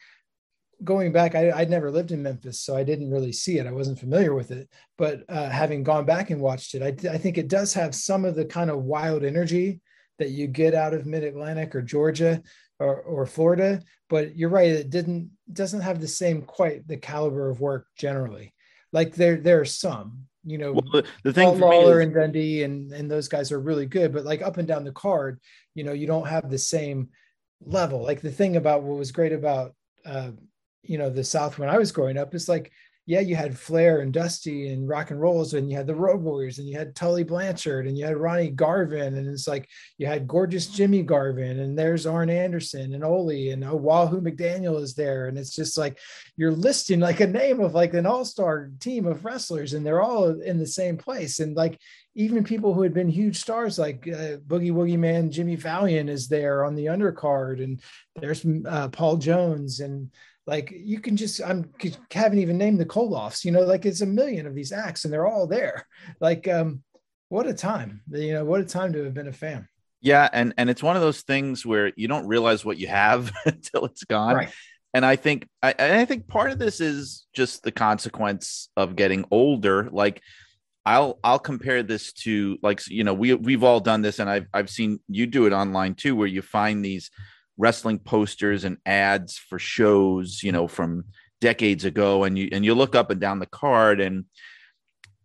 going back I, i'd never lived in memphis so i didn't really see it. I wasn't familiar with it. But uh, having gone back and watched it I, I think it does have some of the kind of wild energy that you get out of mid-atlantic or georgia or, or florida but you're right it didn't doesn't have the same quite the caliber of work generally like there there are some you know Well, the, the thing Paul for me Lawler is, and Dundee and and those guys are really good, but like up and down the card, you know, you don't have the same level. Like the thing about what was great about uh, you know the South when I was growing up is like, yeah, you had Flair and Dusty and Rock and Rolls, and you had the Road Warriors, and you had Tully Blanchard, and you had Ronnie Garvin, and it's like you had gorgeous Jimmy Garvin, and there's Arn Anderson and Ole, and oh, Wahoo McDaniel is there, and it's just like you're listing like a name of like an all-star team of wrestlers and they're all in the same place and like even people who had been huge stars like uh, boogie woogie man jimmy valiant is there on the undercard and there's uh, paul jones and like you can just i'm haven't even named the koloffs you know like it's a million of these acts and they're all there like um what a time you know what a time to have been a fan yeah, and and it's one of those things where you don't realize what you have until it's gone. right and I think I, I think part of this is just the consequence of getting older. Like I'll I'll compare this to like you know we we've all done this, and I've I've seen you do it online too, where you find these wrestling posters and ads for shows, you know, from decades ago, and you and you look up and down the card, and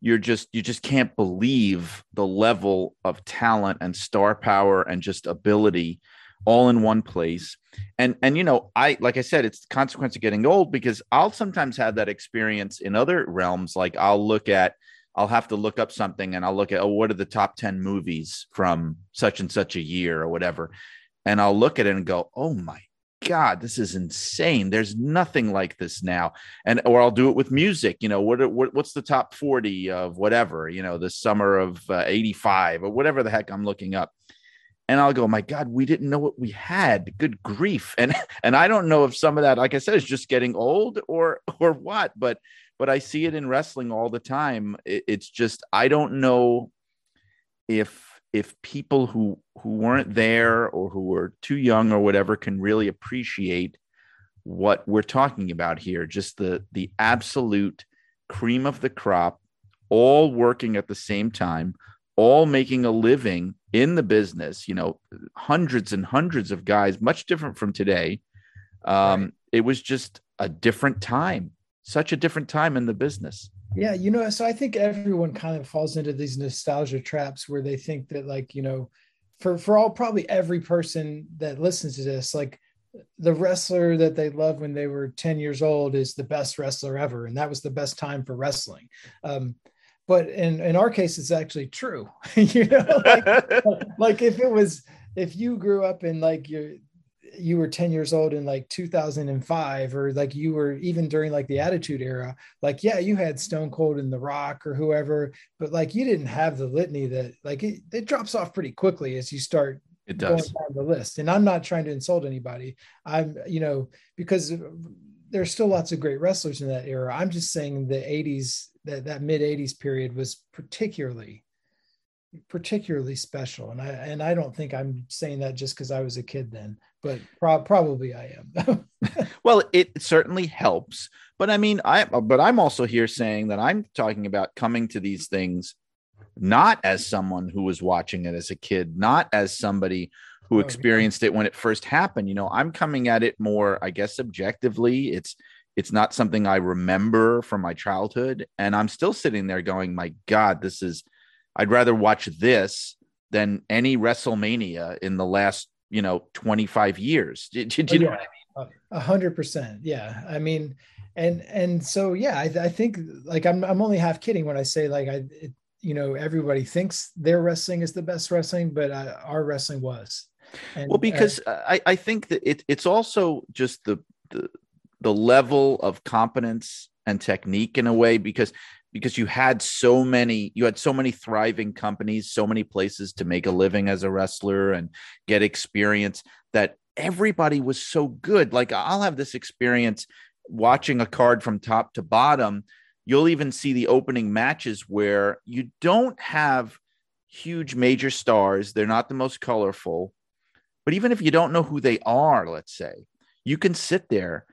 you're just you just can't believe the level of talent and star power and just ability all in one place. And and you know i like i said it's the consequence of getting old because i'll sometimes have that experience in other realms. Like i'll look at i'll have to look up something and i'll look at oh what are the top 10 movies from such and such a year or whatever and i'll look at it and go oh my god this is insane there's nothing like this now and or i'll do it with music you know what, what what's the top 40 of whatever you know the summer of uh, 85 or whatever the heck i'm looking up and I'll go, my God, we didn't know what we had. Good grief. And and I don't know if some of that, like I said, is just getting old or or what, but but I see it in wrestling all the time. It- it's just I don't know if if people who who weren't there or who were too young or whatever can really appreciate what we're talking about here. Just the the absolute cream of the crop, all working at the same time, all making a living in the business, you know, hundreds and hundreds of guys, much different from today. Um, Right. It was just a different time, such a different time in the business. Yeah, you know, so I think everyone kind of falls into these nostalgia traps where they think that, like, you know, for for all probably every person that listens to this, like the wrestler that they loved when they were 10 years old is the best wrestler ever, and that was the best time for wrestling. Um, but in in our case, it's actually true. you know, like, like if it was if you grew up in like your you were 10 years old in like 2005 or like you were even during like the attitude era like yeah you had stone cold and the rock or whoever but like you didn't have the litany that like it, it drops off pretty quickly as you start It going does. down the list. And i'm not trying to insult anybody. I'm you know because there's still lots of great wrestlers in that era. I'm just saying the 80s that that mid 80s period was particularly particularly special. And I and I don't think I'm saying that just because I was a kid then, but pro- probably I am. well, it certainly helps. But I mean, I but I'm also here saying that I'm talking about coming to these things not as someone who was watching it as a kid, not as somebody who oh, experienced it when it first happened. You know, I'm coming at it more, I guess, objectively. It's it's not something I remember from my childhood, and I'm still sitting there going, "My God, this is." I'd rather watch this than any WrestleMania in the last, you know, 25 years. Do, do, do you Oh, know yeah. what I mean? A hundred percent. Yeah. I mean, and and so yeah, I, I think like I'm I'm only half kidding when I say like I it, you know everybody thinks their wrestling is the best wrestling, but uh, our wrestling was. And, Well, uh, because I, I think that it, it's also just the, the the level of competence and technique in a way because because you had so many you had so many thriving companies so many places to make a living as a wrestler and get experience that everybody was so good. Like i'll have this experience watching a card from top to bottom. You'll even see the opening matches where you don't have huge major stars. They're not the most colorful. But even if you don't know who they are, let's say, you can sit there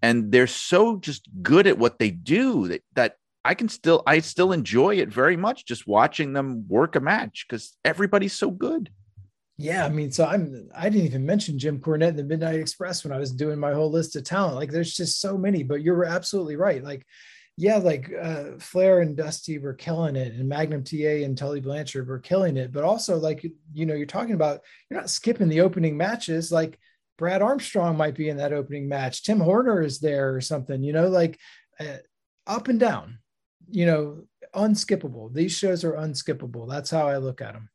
and they're so just good at what they do that, that I can still I still enjoy it very much just watching them work a match because everybody's so good. Yeah, I mean, so I'm I didn't even mention Jim Cornette and the Midnight Express when I was doing my whole list of talent. Like there's just so many, but you're absolutely right. Like, yeah, like uh Flair and Dusty were killing it, and Magnum TA and Tully Blanchard were killing it, but also like you know, you're talking about you're not skipping the opening matches, like Brad Armstrong might be in that opening match, Tim Horner is there or something, you know, like uh, up and down, you know, unskippable. These shows are unskippable. That's how I look at them.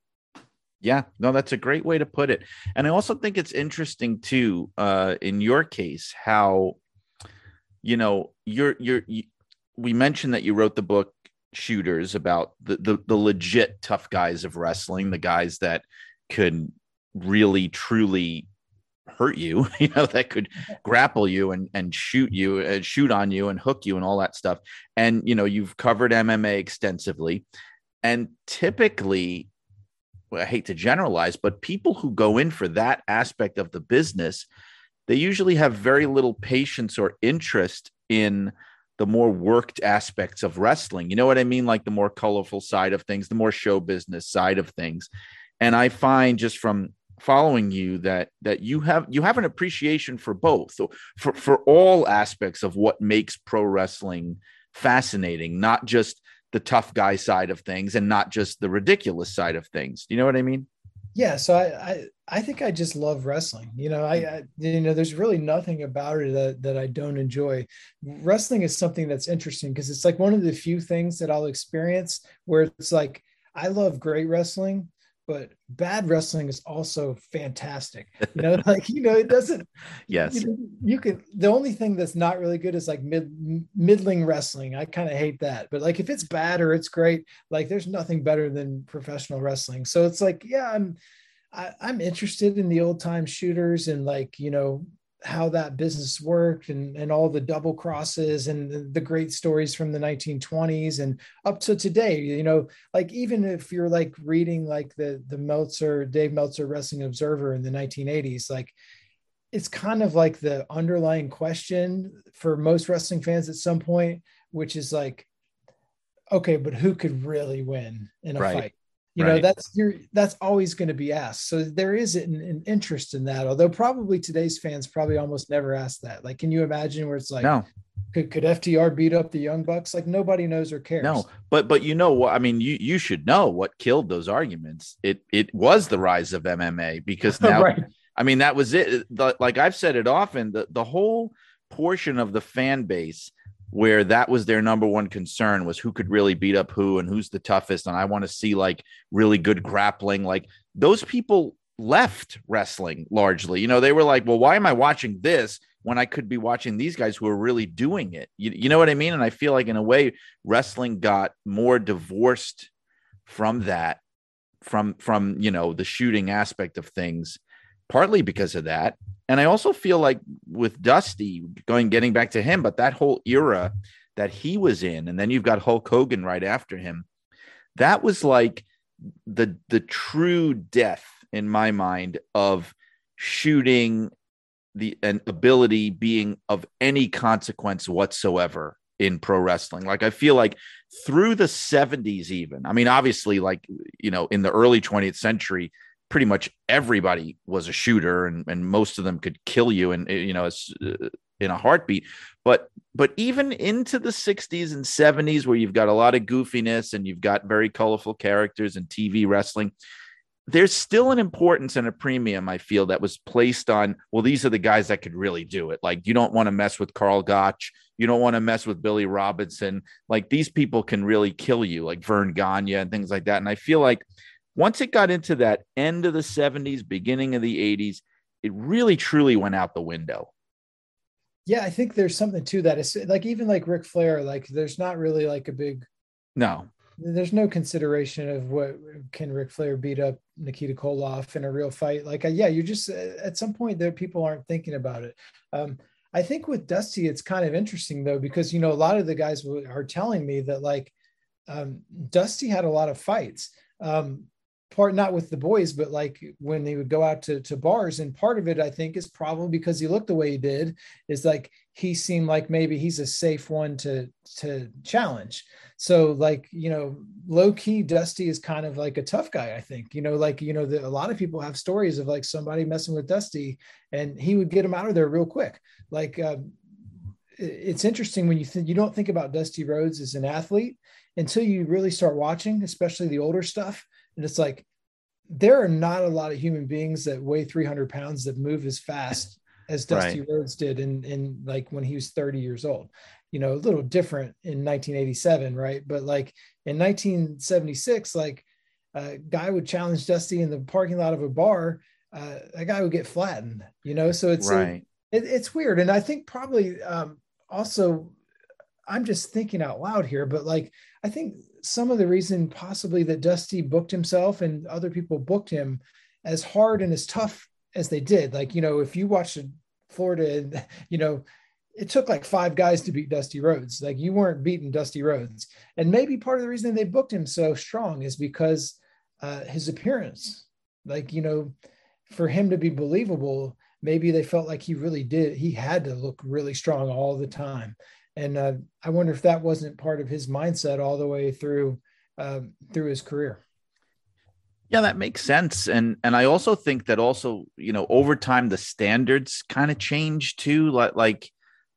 Yeah, no, that's a great way to put it. And I also think it's interesting too, uh, in your case, how you know you're you're you, we mentioned that you wrote the book shooters about the, the the legit tough guys of wrestling, the guys that could really truly hurt you, you know, that could grapple you and and shoot you, uh, shoot on you and hook you and all that stuff. And you know, you've covered MMA extensively, and typically well, I hate to generalize, but people who go in for that aspect of the business, they usually have very little patience or interest in the more worked aspects of wrestling. You know what I mean? Like the more colorful side of things, the more show business side of things. And I find just from following you that that you have you have an appreciation for both for for all aspects of what makes pro wrestling fascinating not just the tough guy side of things and not just the ridiculous side of things. Do you know what I mean? yeah so I, I i think i just love wrestling you know I, I you know there's really nothing about it that, that i don't enjoy wrestling is something that's interesting because it's like one of the few things that i'll experience where it's like i love great wrestling but bad wrestling is also fantastic. You know like you know it doesn't Yes. you, you can the only thing that's not really good is like mid middling wrestling. I kind of hate that. But like if it's bad or it's great like there's nothing better than professional wrestling. So it's like yeah i'm I, i'm interested in the old time shooters and like you know how that business worked and, and all the double crosses and the, the great stories from the 1920s and up to today you know like even if you're like reading like the the meltzer dave meltzer wrestling observer in the 1980s like it's kind of like the underlying question for most wrestling fans at some point which is like okay but who could really win in a Right. fight you know that's you're that's always going to be asked so there is an, an interest in that although probably today's fans probably almost never ask that like can you imagine where it's like no, could, could ftr beat up the young bucks like nobody knows or cares no, but but you know what? I mean, you you should know what killed those arguments. It it was the rise of MMA because now right I mean, that was it. The, like I've said it often, the, the whole portion of the fan base where that was their number one concern was who could really beat up who and who's the toughest. And I want to see like really good grappling. Like those people left wrestling largely. You know, they were like, well, why am I watching this when I could be watching these guys who are really doing it? You, you know what I mean? And I feel like in a way, wrestling got more divorced from that from from you know the shooting aspect of things partly because of that. And I also feel like with Dusty going getting back to him, but that whole era that he was in, and then you've got Hulk Hogan right after him, that was like the the true death in my mind of shooting the an ability being of any consequence whatsoever in pro wrestling. Like I feel like through the 70s even. I mean obviously like you know in the early 20th century pretty much everybody was a shooter and, and most of them could kill you and you know uh, in a heartbeat. But but even into the 60s and 70s where you've got a lot of goofiness and you've got very colorful characters and TV wrestling there's still an importance and a premium I feel that was placed on well these are the guys that could really do it. Like you don't want to mess with Karl Gotch. You don't want to mess with Billy Robinson. Like these people can really kill you like Verne Gagne and things like that. And I feel like once it got into that end of the 70s beginning of the 80s it really truly went out the window yeah I think there's something to that it's like even like Ric Flair like there's not really like a big no there's no consideration of what can Ric Flair beat up Nikita Koloff in a real fight. Like, uh, yeah, you just uh, at some point there people aren't thinking about it. Um, I think with Dusty, it's kind of interesting though because you know a lot of the guys are telling me that like um, Dusty had a lot of fights. Um, part not with the boys, but like when they would go out to, to bars. And part of it, I think, is probably because he looked the way he did, is like he seemed like maybe he's a safe one to to challenge. So like, you know, low key Dusty is kind of like a tough guy, I think. You know, like, you know, the, a lot of people have stories of like somebody messing with Dusty and he would get him out of there real quick. Like um, it's interesting when you think you don't think about Dusty Rhodes as an athlete until you really start watching, especially the older stuff and it's like, there are not a lot of human beings that weigh 300 pounds that move as fast as Dusty right. Rhodes did in, in like when he was 30 years old. You know, a little different in 1987, right? But like in 1976, like a guy would challenge Dusty in the parking lot of a bar, uh, a guy would get flattened, you know? So it's, right. it, it's weird. And I think probably um, also, I'm just thinking out loud here, but like, I think some of the reason possibly that Dusty booked himself and other people booked him as hard and as tough as they did. Like, you know, if you watched Florida, you know, it took like five guys to beat Dusty Rhodes. Like you weren't beating Dusty Rhodes. And maybe part of the reason they booked him so strong is because uh, his appearance, like, you know, for him to be believable, maybe they felt like he really did. He had to look really strong all the time and uh, I wonder if that wasn't part of his mindset all the way through uh, through his career. Yeah, that makes sense, and and I also think that also you know over time the standards kind of change too. Like like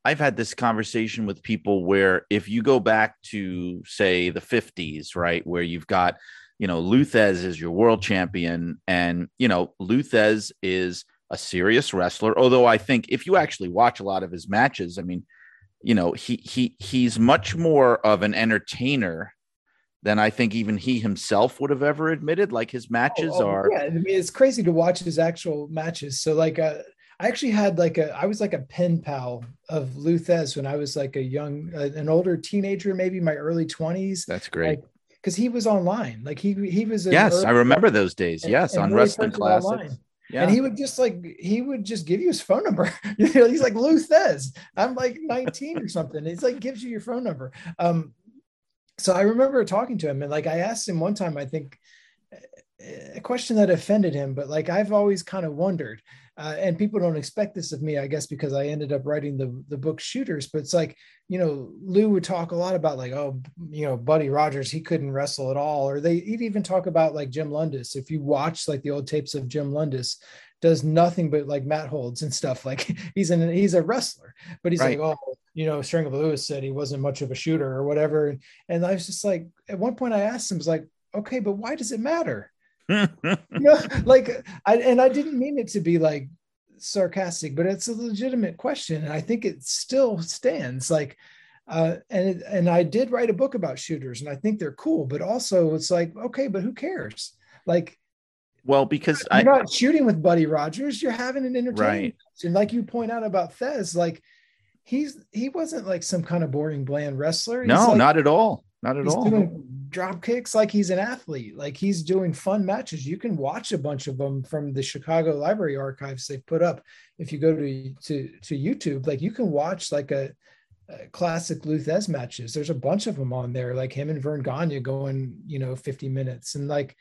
I've had this conversation with people where if you go back to say the fifties, right, where you've got you know Lou Thesz is your world champion, and you know Lou Thesz is a serious wrestler. Although I think if you actually watch a lot of his matches, I mean you know he he he's much more of an entertainer than I think even he himself would have ever admitted. Like his matches oh, oh, are. Yeah, I mean it's crazy to watch his actual matches. So like uh, I actually had like a I was like a pen pal of Lou Thesz when I was like a young uh, an older teenager, maybe my early twenties. That's great. because he was online. Like he he was. Yes, I remember those days. And, yes, and on really Wrestling Classics. Yeah. And he would just like he would just give you his phone number. he's like Lou Thesz. I'm like 19 or something. He's like gives you your phone number. Um, so I remember talking to him and like I asked him one time, I think a question that offended him, but like I've always kind of wondered, uh, and people don't expect this of me, I guess, because I ended up writing the the book Shooters. But it's like you know, Lou would talk a lot about like, oh, you know, Buddy Rogers, he couldn't wrestle at all, or they he'd even talk about like Jim Londos. If you watch like the old tapes of Jim Londos, does nothing but like mat holds and stuff. Like he's an he's a wrestler, but he's right. like, oh, you know, Strangler Lewis said he wasn't much of a shooter or whatever. And, and I was just like, at one point I asked him, I was like, okay, but why does it matter? know, like I and I didn't mean it to be like sarcastic, but it's a legitimate question, and I think it still stands. Like, uh, and it, and I did write a book about shooters, and I think they're cool, but also it's like, okay, but who cares? Like, well, because you're I, not shooting with Buddy Rogers, you're having an entertainment, right. and like you point out about Thesz, like he's he wasn't like some kind of boring bland wrestler. He's no, like, not at all. Not at all. Doing drop kicks like he's an athlete. Like he's doing fun matches. You can watch a bunch of them from the Chicago Library archives they've put up. If you go to to to YouTube, like you can watch like a uh, classic Lou matches. There's a bunch of them on there, like him and Verne Gagne going, you know, 50 minutes. And like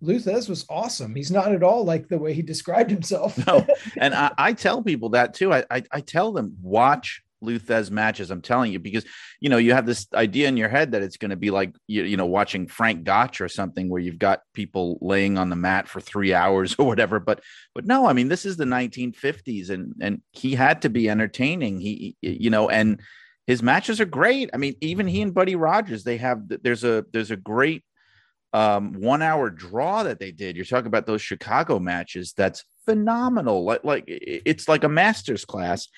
Lou was awesome. He's not at all like the way he described himself. no, and I, I, tell people that too. I, I, I tell them watch Lou Thesz matches. I'm telling you because you know you have this idea in your head that it's going to be like you, you know watching Frank Gotch or something where you've got people laying on the mat for three hours or whatever. But but no, I mean this is the 1950s and and he had to be entertaining. He you know and his matches are great. I mean even he and Buddy Rogers they have there's a there's a great um one hour draw that they did. You're talking about those Chicago matches. That's phenomenal. Like like it's like a master's class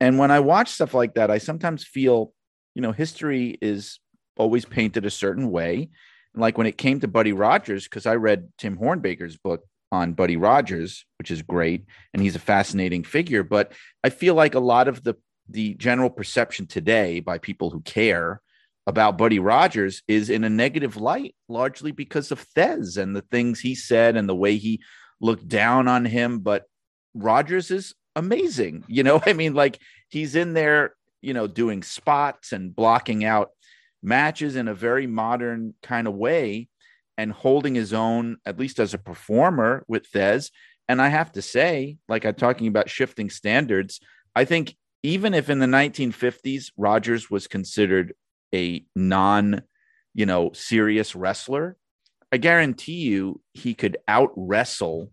and when I watch stuff like that, I sometimes feel, you know, history is always painted a certain way. Like when it came to Buddy Rogers, because I read Tim Hornbaker's book on Buddy Rogers, which is great, and he's a fascinating figure. But I feel like a lot of the the general perception today by people who care about Buddy Rogers is in a negative light, largely because of Thesz and the things he said and the way he looked down on him. But Rogers is amazing. You know, I mean, like he's in there, you know, doing spots and blocking out matches in a very modern kind of way and holding his own, at least as a performer with Thesz. And I have to say, like I'm talking about shifting standards, I think even if in the 1950s Rogers was considered a non, you know, serious wrestler, I guarantee you he could out wrestle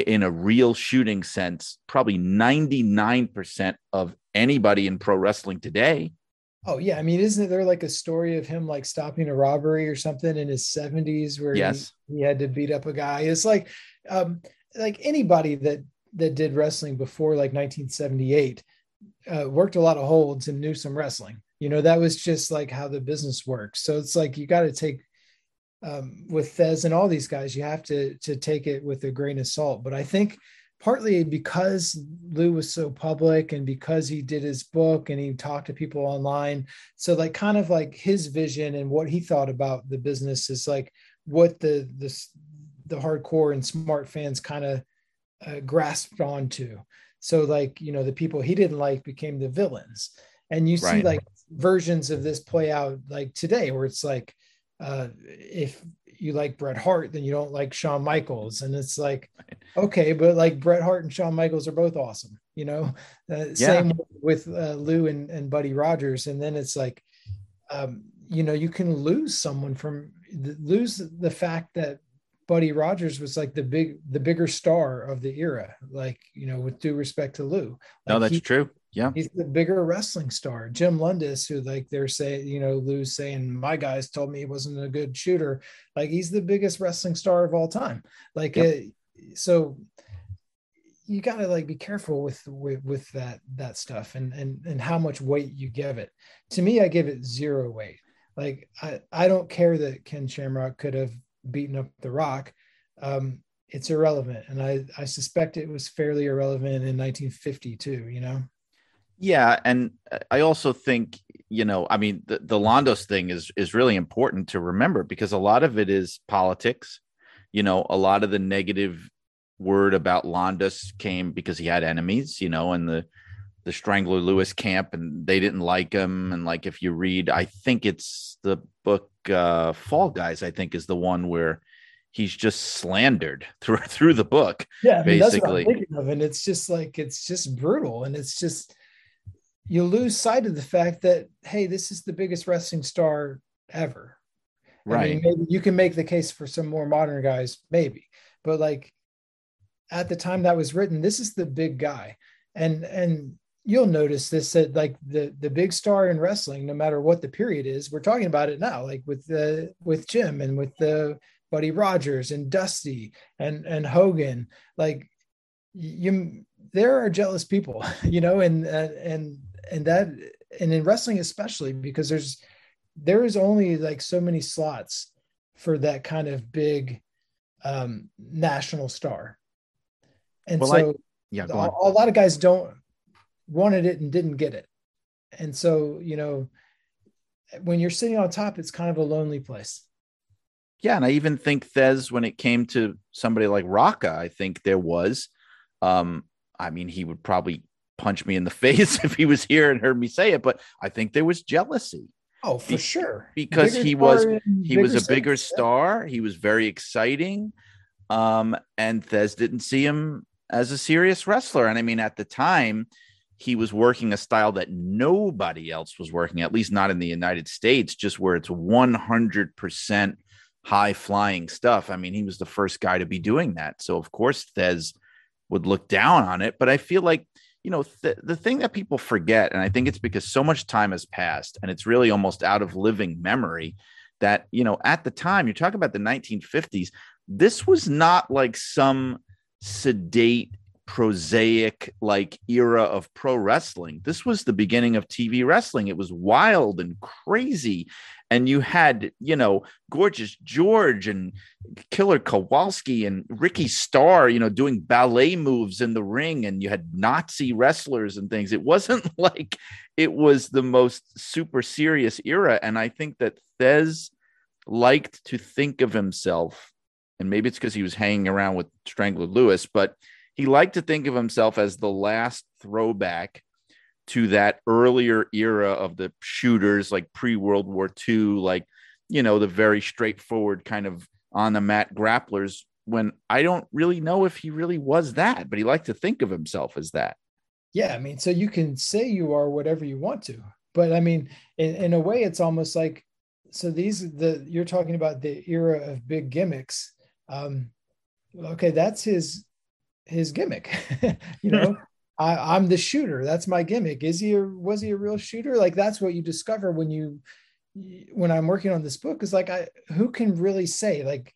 in a real shooting sense, probably 99% of anybody in pro wrestling today. Oh yeah, I mean, isn't there like a story of him like stopping a robbery or something in his 70s where yes. he, he had to beat up a guy? It's like um like anybody that that did wrestling before like 1978 uh, worked a lot of holds and knew some wrestling. You know, that was just like how the business works. So it's like you got to take um, with Thesz and all these guys, you have to to take it with a grain of salt. But I think partly because Lou was so public and because he did his book and he talked to people online, so like kind of like his vision and what he thought about the business is like what the the the hardcore and smart fans kind of uh, grasped onto. So like you know the people he didn't like became the villains, and you see like versions of this play out like today where it's like uh, if you like Bret Hart, then you don't like Shawn Michaels. And it's like, okay, but like Bret Hart and Shawn Michaels are both awesome, you know? Uh, yeah. Same with uh, Lou and, and Buddy Rogers. And then it's like, um, you know, you can lose someone from lose the fact that Buddy Rogers was like the big, the bigger star of the era. Like, you know, with due respect to Lou. Like no, that's he, true. Yeah. He's the bigger wrestling star. Jim Londos, who like they're saying, you know, Lou's saying, my guys told me he wasn't a good shooter. Like he's the biggest wrestling star of all time. Like, yep. it, so you got to like be careful with, with, with that, that stuff and, and, and how much weight you give it. To me, I give it zero weight. Like, I, I don't care that Ken Shamrock could have beaten up the rock. Um, it's irrelevant. And I, I suspect it was fairly irrelevant in 1952, you know? Yeah, and I also think you know, I mean, the, the Londos thing is is really important to remember because a lot of it is politics. You know, a lot of the negative word about Londos came because he had enemies. You know, and the the Strangler Lewis camp, and they didn't like him. And like, if you read, I think it's the book uh, Fall Guys. I think is the one where he's just slandered through through the book. Yeah, I mean, basically. Of, and it's just like it's just brutal, and it's just you lose sight of the fact that hey, this is the biggest wrestling star ever. Right. I mean, maybe you can make the case for some more modern guys, maybe, but like at the time that was written, this is the big guy, and and you'll notice this that like the the big star in wrestling, no matter what the period is, we're talking about it now, like with the with Jim and with the Buddy Rogers and Dusty and and Hogan, like you there are jealous people, you know, and uh, and and that and in wrestling especially because there's there is only like so many slots for that kind of big um national star. And well, so I, yeah a, a lot of guys don't wanted it and didn't get it. And so you know when you're sitting on top it's kind of a lonely place. Yeah and i even think Thesz, when it came to somebody like Rocca i think there was um i mean he would probably punch me in the face if he was here and heard me say it, but I think there was jealousy. Oh, for Be- sure. because Bigger he was- He was a bigger star. He was very exciting. Um, and Thesz didn't see him as a serious wrestler. And I mean, at the time, he was working a style that nobody else was working, at least not in the United States, just where it's 100% high flying stuff. I mean, he was the first guy to be doing that. So, of course, Thesz would look down on it. But I feel like, you know, th- the thing that people forget, and I think it's because so much time has passed and it's really almost out of living memory that, you know, at the time, you're talking about the 1950s, this was not like some sedate, prosaic like era of pro wrestling. This was the beginning of TV wrestling. It was wild and crazy. And you had, you know, Gorgeous George and Killer Kowalski and Ricky Starr, you know, doing ballet moves in the ring, and you had Nazi wrestlers and things. It wasn't like it was the most super serious era. And I think that Thesz liked to think of himself, and maybe it's because he was hanging around with Strangler Lewis, but he liked to think of himself as the last throwback to that earlier era of the shooters, like pre World War II, like, you know, the very straightforward kind of on the mat grapplers. When I don't really know if he really was that, but he liked to think of himself as that. Yeah, I mean, so you can say you are whatever you want to, but I mean, in, in a way, it's almost like so these the you're talking about the era of big gimmicks. Um, okay, that's his his gimmick. you know, I, I'm the shooter. That's my gimmick. Is he a was he a real shooter? Like that's what you discover when you when I'm working on this book is like I who can really say like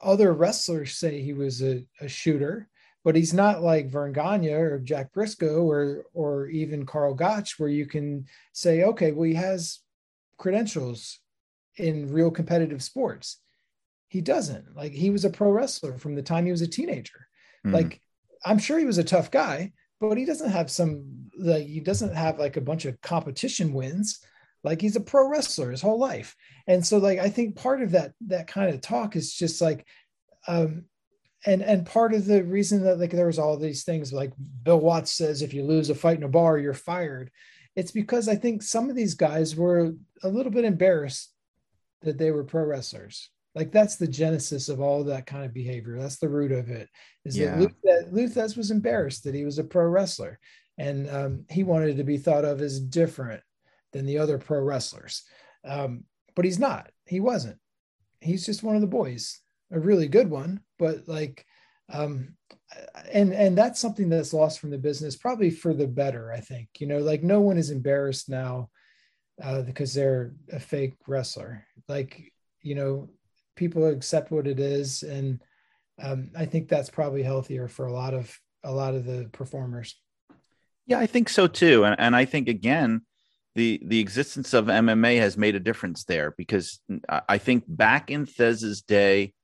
other wrestlers say he was a, a shooter but he's not like Verne Gagne or Jack Briscoe or or even Karl Gotch, where you can say, okay, well, he has credentials in real competitive sports. He doesn't. Like he was a pro wrestler from the time he was a teenager. Mhm. Like I'm sure he was a tough guy, but he doesn't have some like he doesn't have like a bunch of competition wins. Like he's a pro wrestler his whole life. And so like I think part of that that kind of talk is just like um and and part of the reason that like there was all these things like Bill Watts says if you lose a fight in a bar you're fired it's because I think some of these guys were a little bit embarrassed that they were pro wrestlers like that's the genesis of all that kind of behavior. That's the root of it is Yeah. that Lou Thesz was embarrassed that he was a pro wrestler and um, he wanted to be thought of as different than the other pro wrestlers. Um, but he's not. He wasn't. He's just one of the boys a really good one but like um and and that's something that's lost from the business probably for the better i think you know like no one is embarrassed now uh because they're a fake wrestler. Like you know people accept what it is and um i think that's probably healthier for a lot of a lot of the performers Yeah, I think so too. And and I think again, the the existence of MMA has made a difference there because I think back in Thesz's day,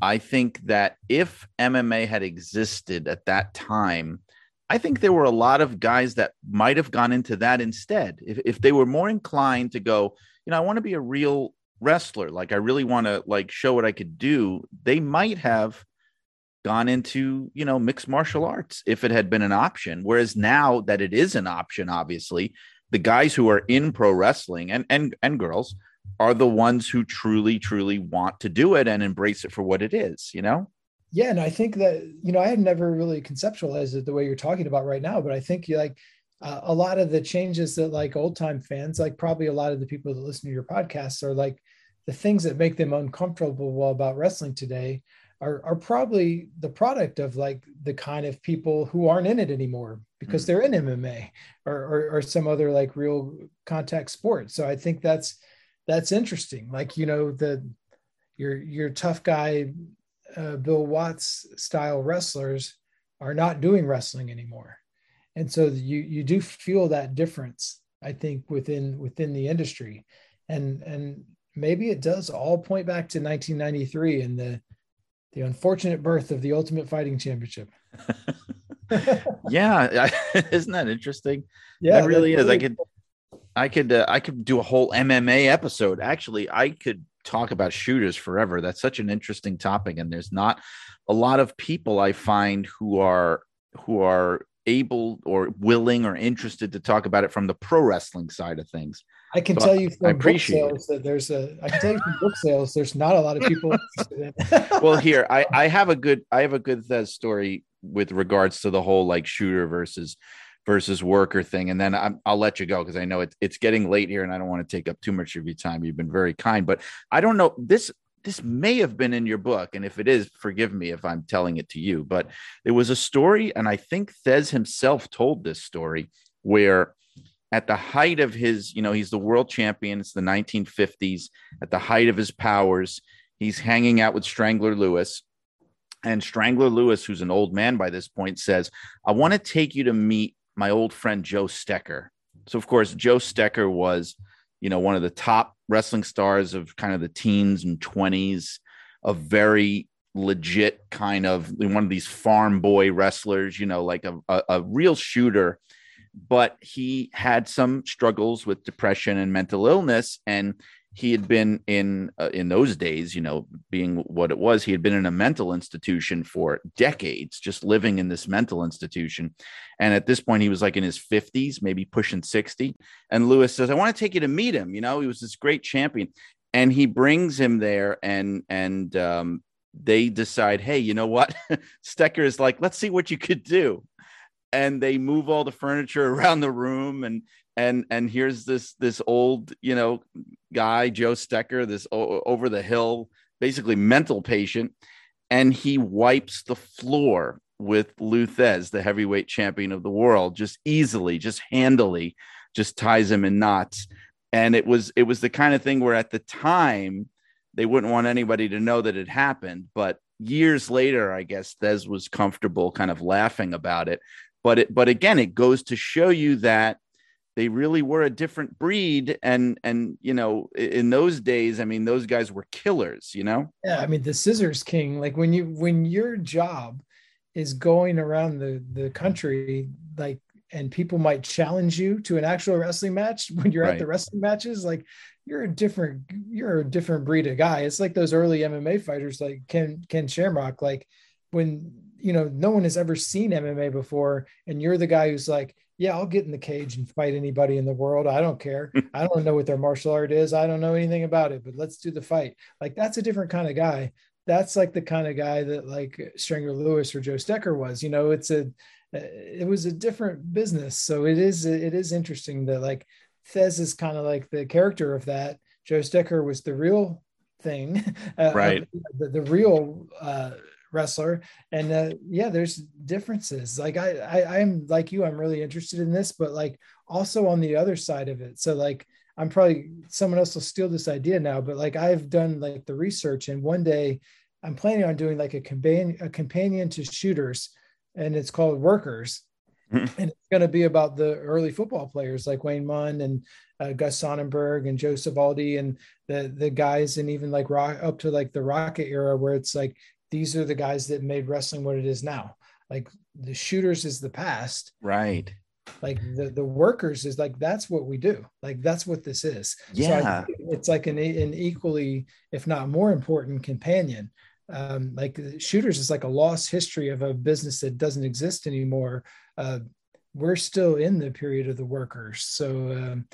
I think that if MMA had existed at that time, I think there were a lot of guys that might have gone into that instead. If if they were more inclined to go, you know, I want to be a real wrestler, like I really want to like show what I could do, they might have gone into you know mixed martial arts if it had been an option whereas now that it is an option obviously the guys who are in pro wrestling and and and girls are the ones who truly truly want to do it and embrace it for what it is you know? Yeah and i think that you know i had never really conceptualized it the way you're talking about right now but i think you like uh, a lot of the changes that like old time fans like probably a lot of the people that listen to your podcasts are like the things that make them uncomfortable about wrestling today are, are probably the product of like the kind of people who aren't in it anymore because Mm. they're in MMA or, or or some other like real contact sport. So I think that's that's interesting. Like you know the your your tough guy uh, Bill Watts style wrestlers are not doing wrestling anymore, and so you you do feel that difference. I think within within the industry, and and maybe it does all point back to 1993 and the the unfortunate birth of the Ultimate Fighting Championship. yeah isn't that interesting? Yeah, it really is. I could i could uh, i could do a whole mma episode. Actually i could talk about shooters forever. That's such an interesting topic and there's not a lot of people i find who are who are able or willing or interested to talk about it from the pro wrestling side of things. I can So tell you from I book appreciate it. sales that there's a. I can tell you from book sales, there's not a lot of people well here I, I have a good i have a good Thesz story with regards to the whole like shooter versus versus worker thing and then I'm, i'll let you go because i know it's it's getting late here and i don't want to take up too much of your time you've been very kind but i don't know this this may have been in your book and if it is forgive me if i'm telling it to you but there was a story and i think Thesz himself told this story where at the height of his you know he's the world champion it's the 1950s at the height of his powers he's hanging out with Strangler Lewis. And Strangler Lewis, who's an old man by this point, says, I want to take you to meet my old friend Joe Stecher. So, of course, Joe Stecher was, you know, one of the top wrestling stars of kind of the teens and 20s, a very legit kind of one of these farm boy wrestlers, you know, like a, a, a real shooter. But he had some struggles with depression and mental illness. And he had been in uh, in those days you know being what it was he had been in a mental institution for decades just living in this mental institution. And at this point he was like in his 50s maybe pushing 60 and lewis says i want to take you to meet him you know he was this great champion. And he brings him there and and um, they decide hey you know what? Stecher is like let's see what you could do. And they move all the furniture around the room and and and here's this this old you know guy joe stecher this o- over the hill basically mental patient and he wipes the floor with Lou Thesz, the heavyweight champion of the world, just easily, just handily, just ties him in knots. And it was it was the kind of thing where at the time they wouldn't want anybody to know that it happened, but years later, I guess Thesz was comfortable kind of laughing about it. But it but again, it goes to show you that they really were a different breed and and you know in those days i mean those guys were killers you know yeah, I mean the scissors king. Like when you when your job is going around the the country, like and people might challenge you to an actual wrestling match when you're Right. at the wrestling matches, like you're a different you're a different breed of guy. It's like those early MMA fighters like Ken Ken Shamrock. Like when you know no one has ever seen MMA before, and you're the guy who's like, yeah, I'll get in the cage and fight anybody in the world. I don't care. I don't know what their martial art is. I don't know anything about it, but let's do the fight. Like that's a different kind of guy. That's like the kind of guy that like Strangler Lewis or Joe Stecher was. You know, it's a it was a different business. So it is it is interesting that like Thesz is kind of like the character of that. Joe Stecher was the real thing, uh, Right. The, the real uh, wrestler, and uh, yeah, there's differences. Like I, I, I'm like you. I'm really interested in this, but like also on the other side of it. So like I'm probably someone else will steal this idea now, but like I've done like the research, and one day I'm planning on doing like a companion a companion to shooters, and it's called Workers, Mhm. and it's going to be about the early football players like Wayne Munn and uh, Gus Sonnenberg and Joe Savoldi and the the guys, and even like rock up to like the Rocket era, where it's like these are the guys that made wrestling what it is now. Like the shooters is the past, right. Like the the workers is like that's what we do. Like that's what this is. So Yeah. think it's like an, an equally if not more important companion. Um like shooters is like a lost history of a business that doesn't exist anymore. Uh we're still in the period of the workers. So um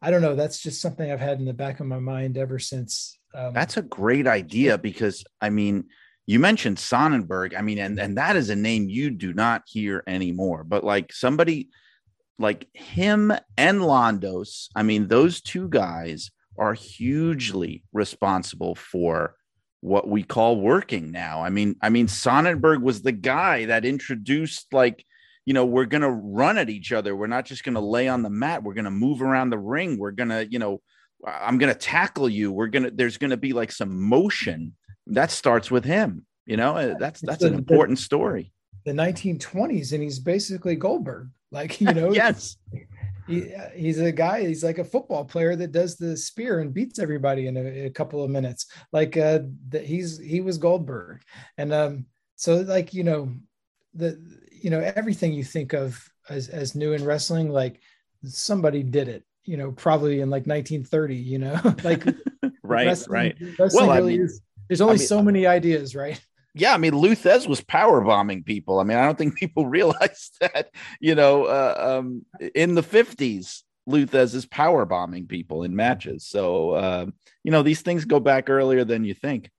i don't know. That's just something i've had in the back of my mind ever since um That's a great idea because I mean, you mentioned Sonnenberg. I mean, and and that is a name you do not hear anymore. But like somebody like him and Londos, I mean, those two guys are hugely responsible for what we call working now. I mean, I mean, Sonnenberg was the guy that introduced like you know, we're to run at each other. We're not just to lay on the mat. We're to move around the ring. We're to, you know, I'm to tackle you. We're to, there's to be like some motion that starts with him. You know, Uh, that's, that's an the- important story. the 1920s and he's basically goldberg like you know yes. he, he's a guy he's like a football player that does the spear and beats everybody in a, a couple of minutes like uh that he's he was goldberg and um so like you know the you know everything you think of as as new in wrestling like somebody did it you know probably in like 1930 you know like Right. wrestling- right. wrestling Well, I mean- is- there's only I mean- so many ideas right Yeah, I mean, Lou Thesz was power bombing people. I mean, I don't think people realize that. You know, uh, um, in the fifties, Lou Thesz is power bombing people in matches. So, uh, you know, these things go back earlier than you think.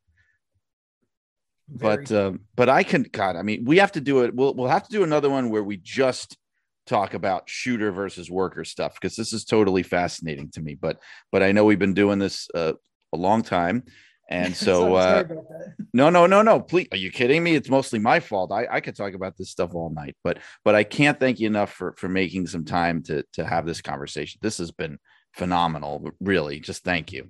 Very- But, uh, but I can, God, I mean, we have to do it. We'll, we'll have to do another one where we just talk about shooter versus worker stuff because this is totally fascinating to me. But, but I know we've been doing this uh, a long time. And so, uh, no, no, no, no. Please, are you kidding me? It's mostly my fault. I, I could talk about this stuff all night, but but I can't thank you enough for for making some time to to have this conversation. This has been phenomenal. Really, just thank you.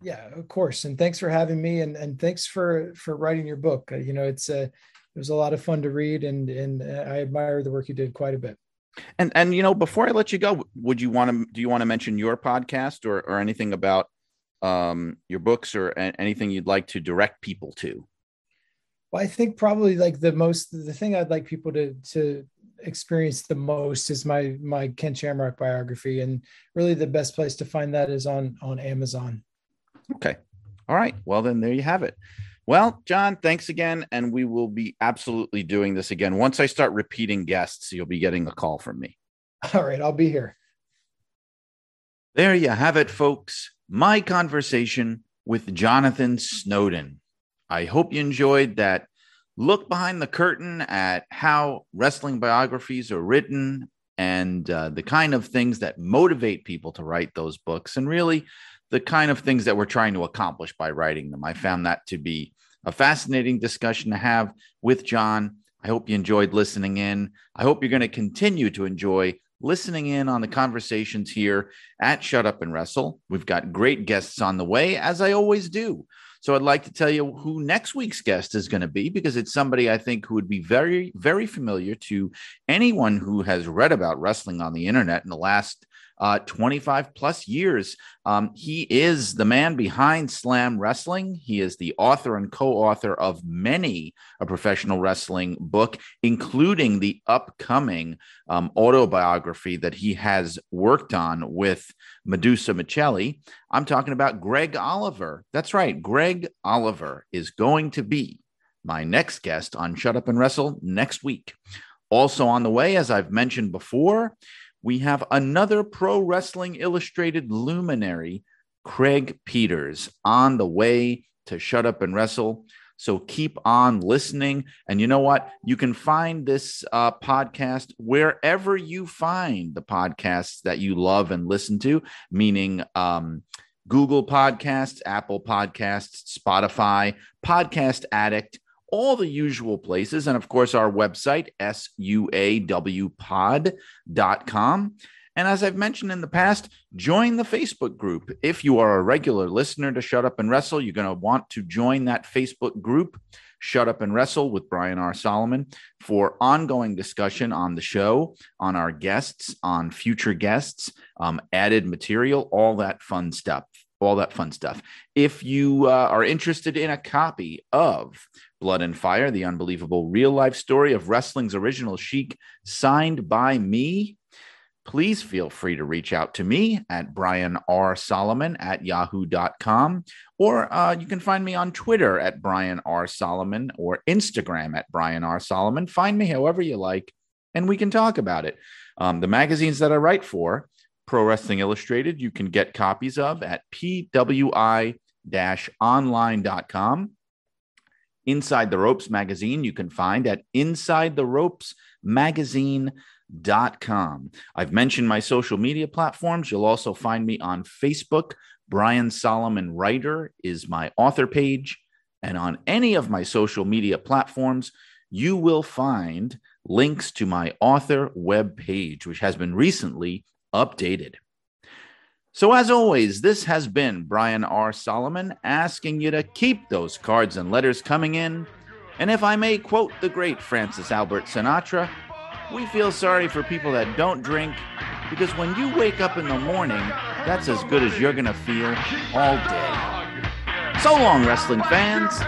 yeah of course and thanks for having me and and thanks for for writing your book Uh, you know it's a it was a lot of fun to read and and uh, i admire the work you did quite a bit And and you know, before I let you go, would you want to do you want to mention your podcast or or anything about um your books or anything you'd like to direct people to? well i think probably like the most the thing i'd like people to to experience the most is my my ken shamrock biography and really the best place to find that is on on amazon Okay. All right. Well, then there you have it. Well, John, thanks again. And we will be absolutely doing this again. Once I start repeating guests, you'll be getting a call from me. all right i'll be here There you have it, folks. My conversation with Jonathan Snowden. I hope you enjoyed that look behind the curtain at how wrestling biographies are written and uh, the kind of things that motivate people to write those books, and really the kind of things that we're trying to accomplish by writing them. I found that to be a fascinating discussion to have with John. I hope you enjoyed listening in. I hope you're going to continue to enjoy listening in on the conversations here at Shut Up and Wrestle. We've got great guests on the way, as I always do. So I'd like to tell you who next week's guest is going to be because it's somebody I think who would be very, very familiar to anyone who has read about wrestling on the internet in the last uh, 25 plus years. Um, he is the man behind Slam Wrestling. He is the author and co author of many a professional wrestling book, including the upcoming um, autobiography that he has worked on with Madusa Miceli. I'm talking about Greg Oliver. That's right. Greg Oliver is going to be my next guest on Shut Up and Wrestle next week. Also on the way, as I've mentioned before, we have another Pro Wrestling Illustrated luminary, Craig Peters, on the way to Shut Up and Wrestle. So keep on listening. And you know what? You can find this uh, podcast wherever you find the podcasts that you love and listen to, meaning um, Google Podcasts, Apple Podcasts, Spotify, Podcast Addict, all the usual places. And of course, our website, suawpod.com. And as I've mentioned in the past, join the Facebook group. If you are a regular listener to Shut Up and Wrestle, you're going to want to join that Facebook group, Shut Up and Wrestle with Brian R. Solomon, for ongoing discussion on the show, on our guests, on future guests, um, added material, all that fun stuff. All that fun stuff. If you uh, are interested in a copy of Blood and Fire, the unbelievable real life story of wrestling's original Sheik, signed by me, please feel free to reach out to me at Brian R. Solomon at yahoo.com, or uh, you can find me on Twitter at Brian R. Solomon or Instagram at Brian R. Solomon. Find me however you like, and we can talk about it. Um, the magazines that I write for, Pro Wrestling Illustrated, you can get copies of at pwi online.com. Inside the Ropes magazine, you can find at Inside the Ropes magazine.com. I've mentioned my social media platforms. You'll also find me on Facebook. Brian Solomon Writer is my author page. And on any of my social media platforms, you will find links to my author web page, which has been recently updated. So, as always, this has been Brian R. Solomon asking you to keep those cards and letters coming in. And if I may quote the great Francis Albert Sinatra, we feel sorry for people that don't drink because when you wake up in the morning, that's as good as you're going to feel all day. So long, wrestling fans.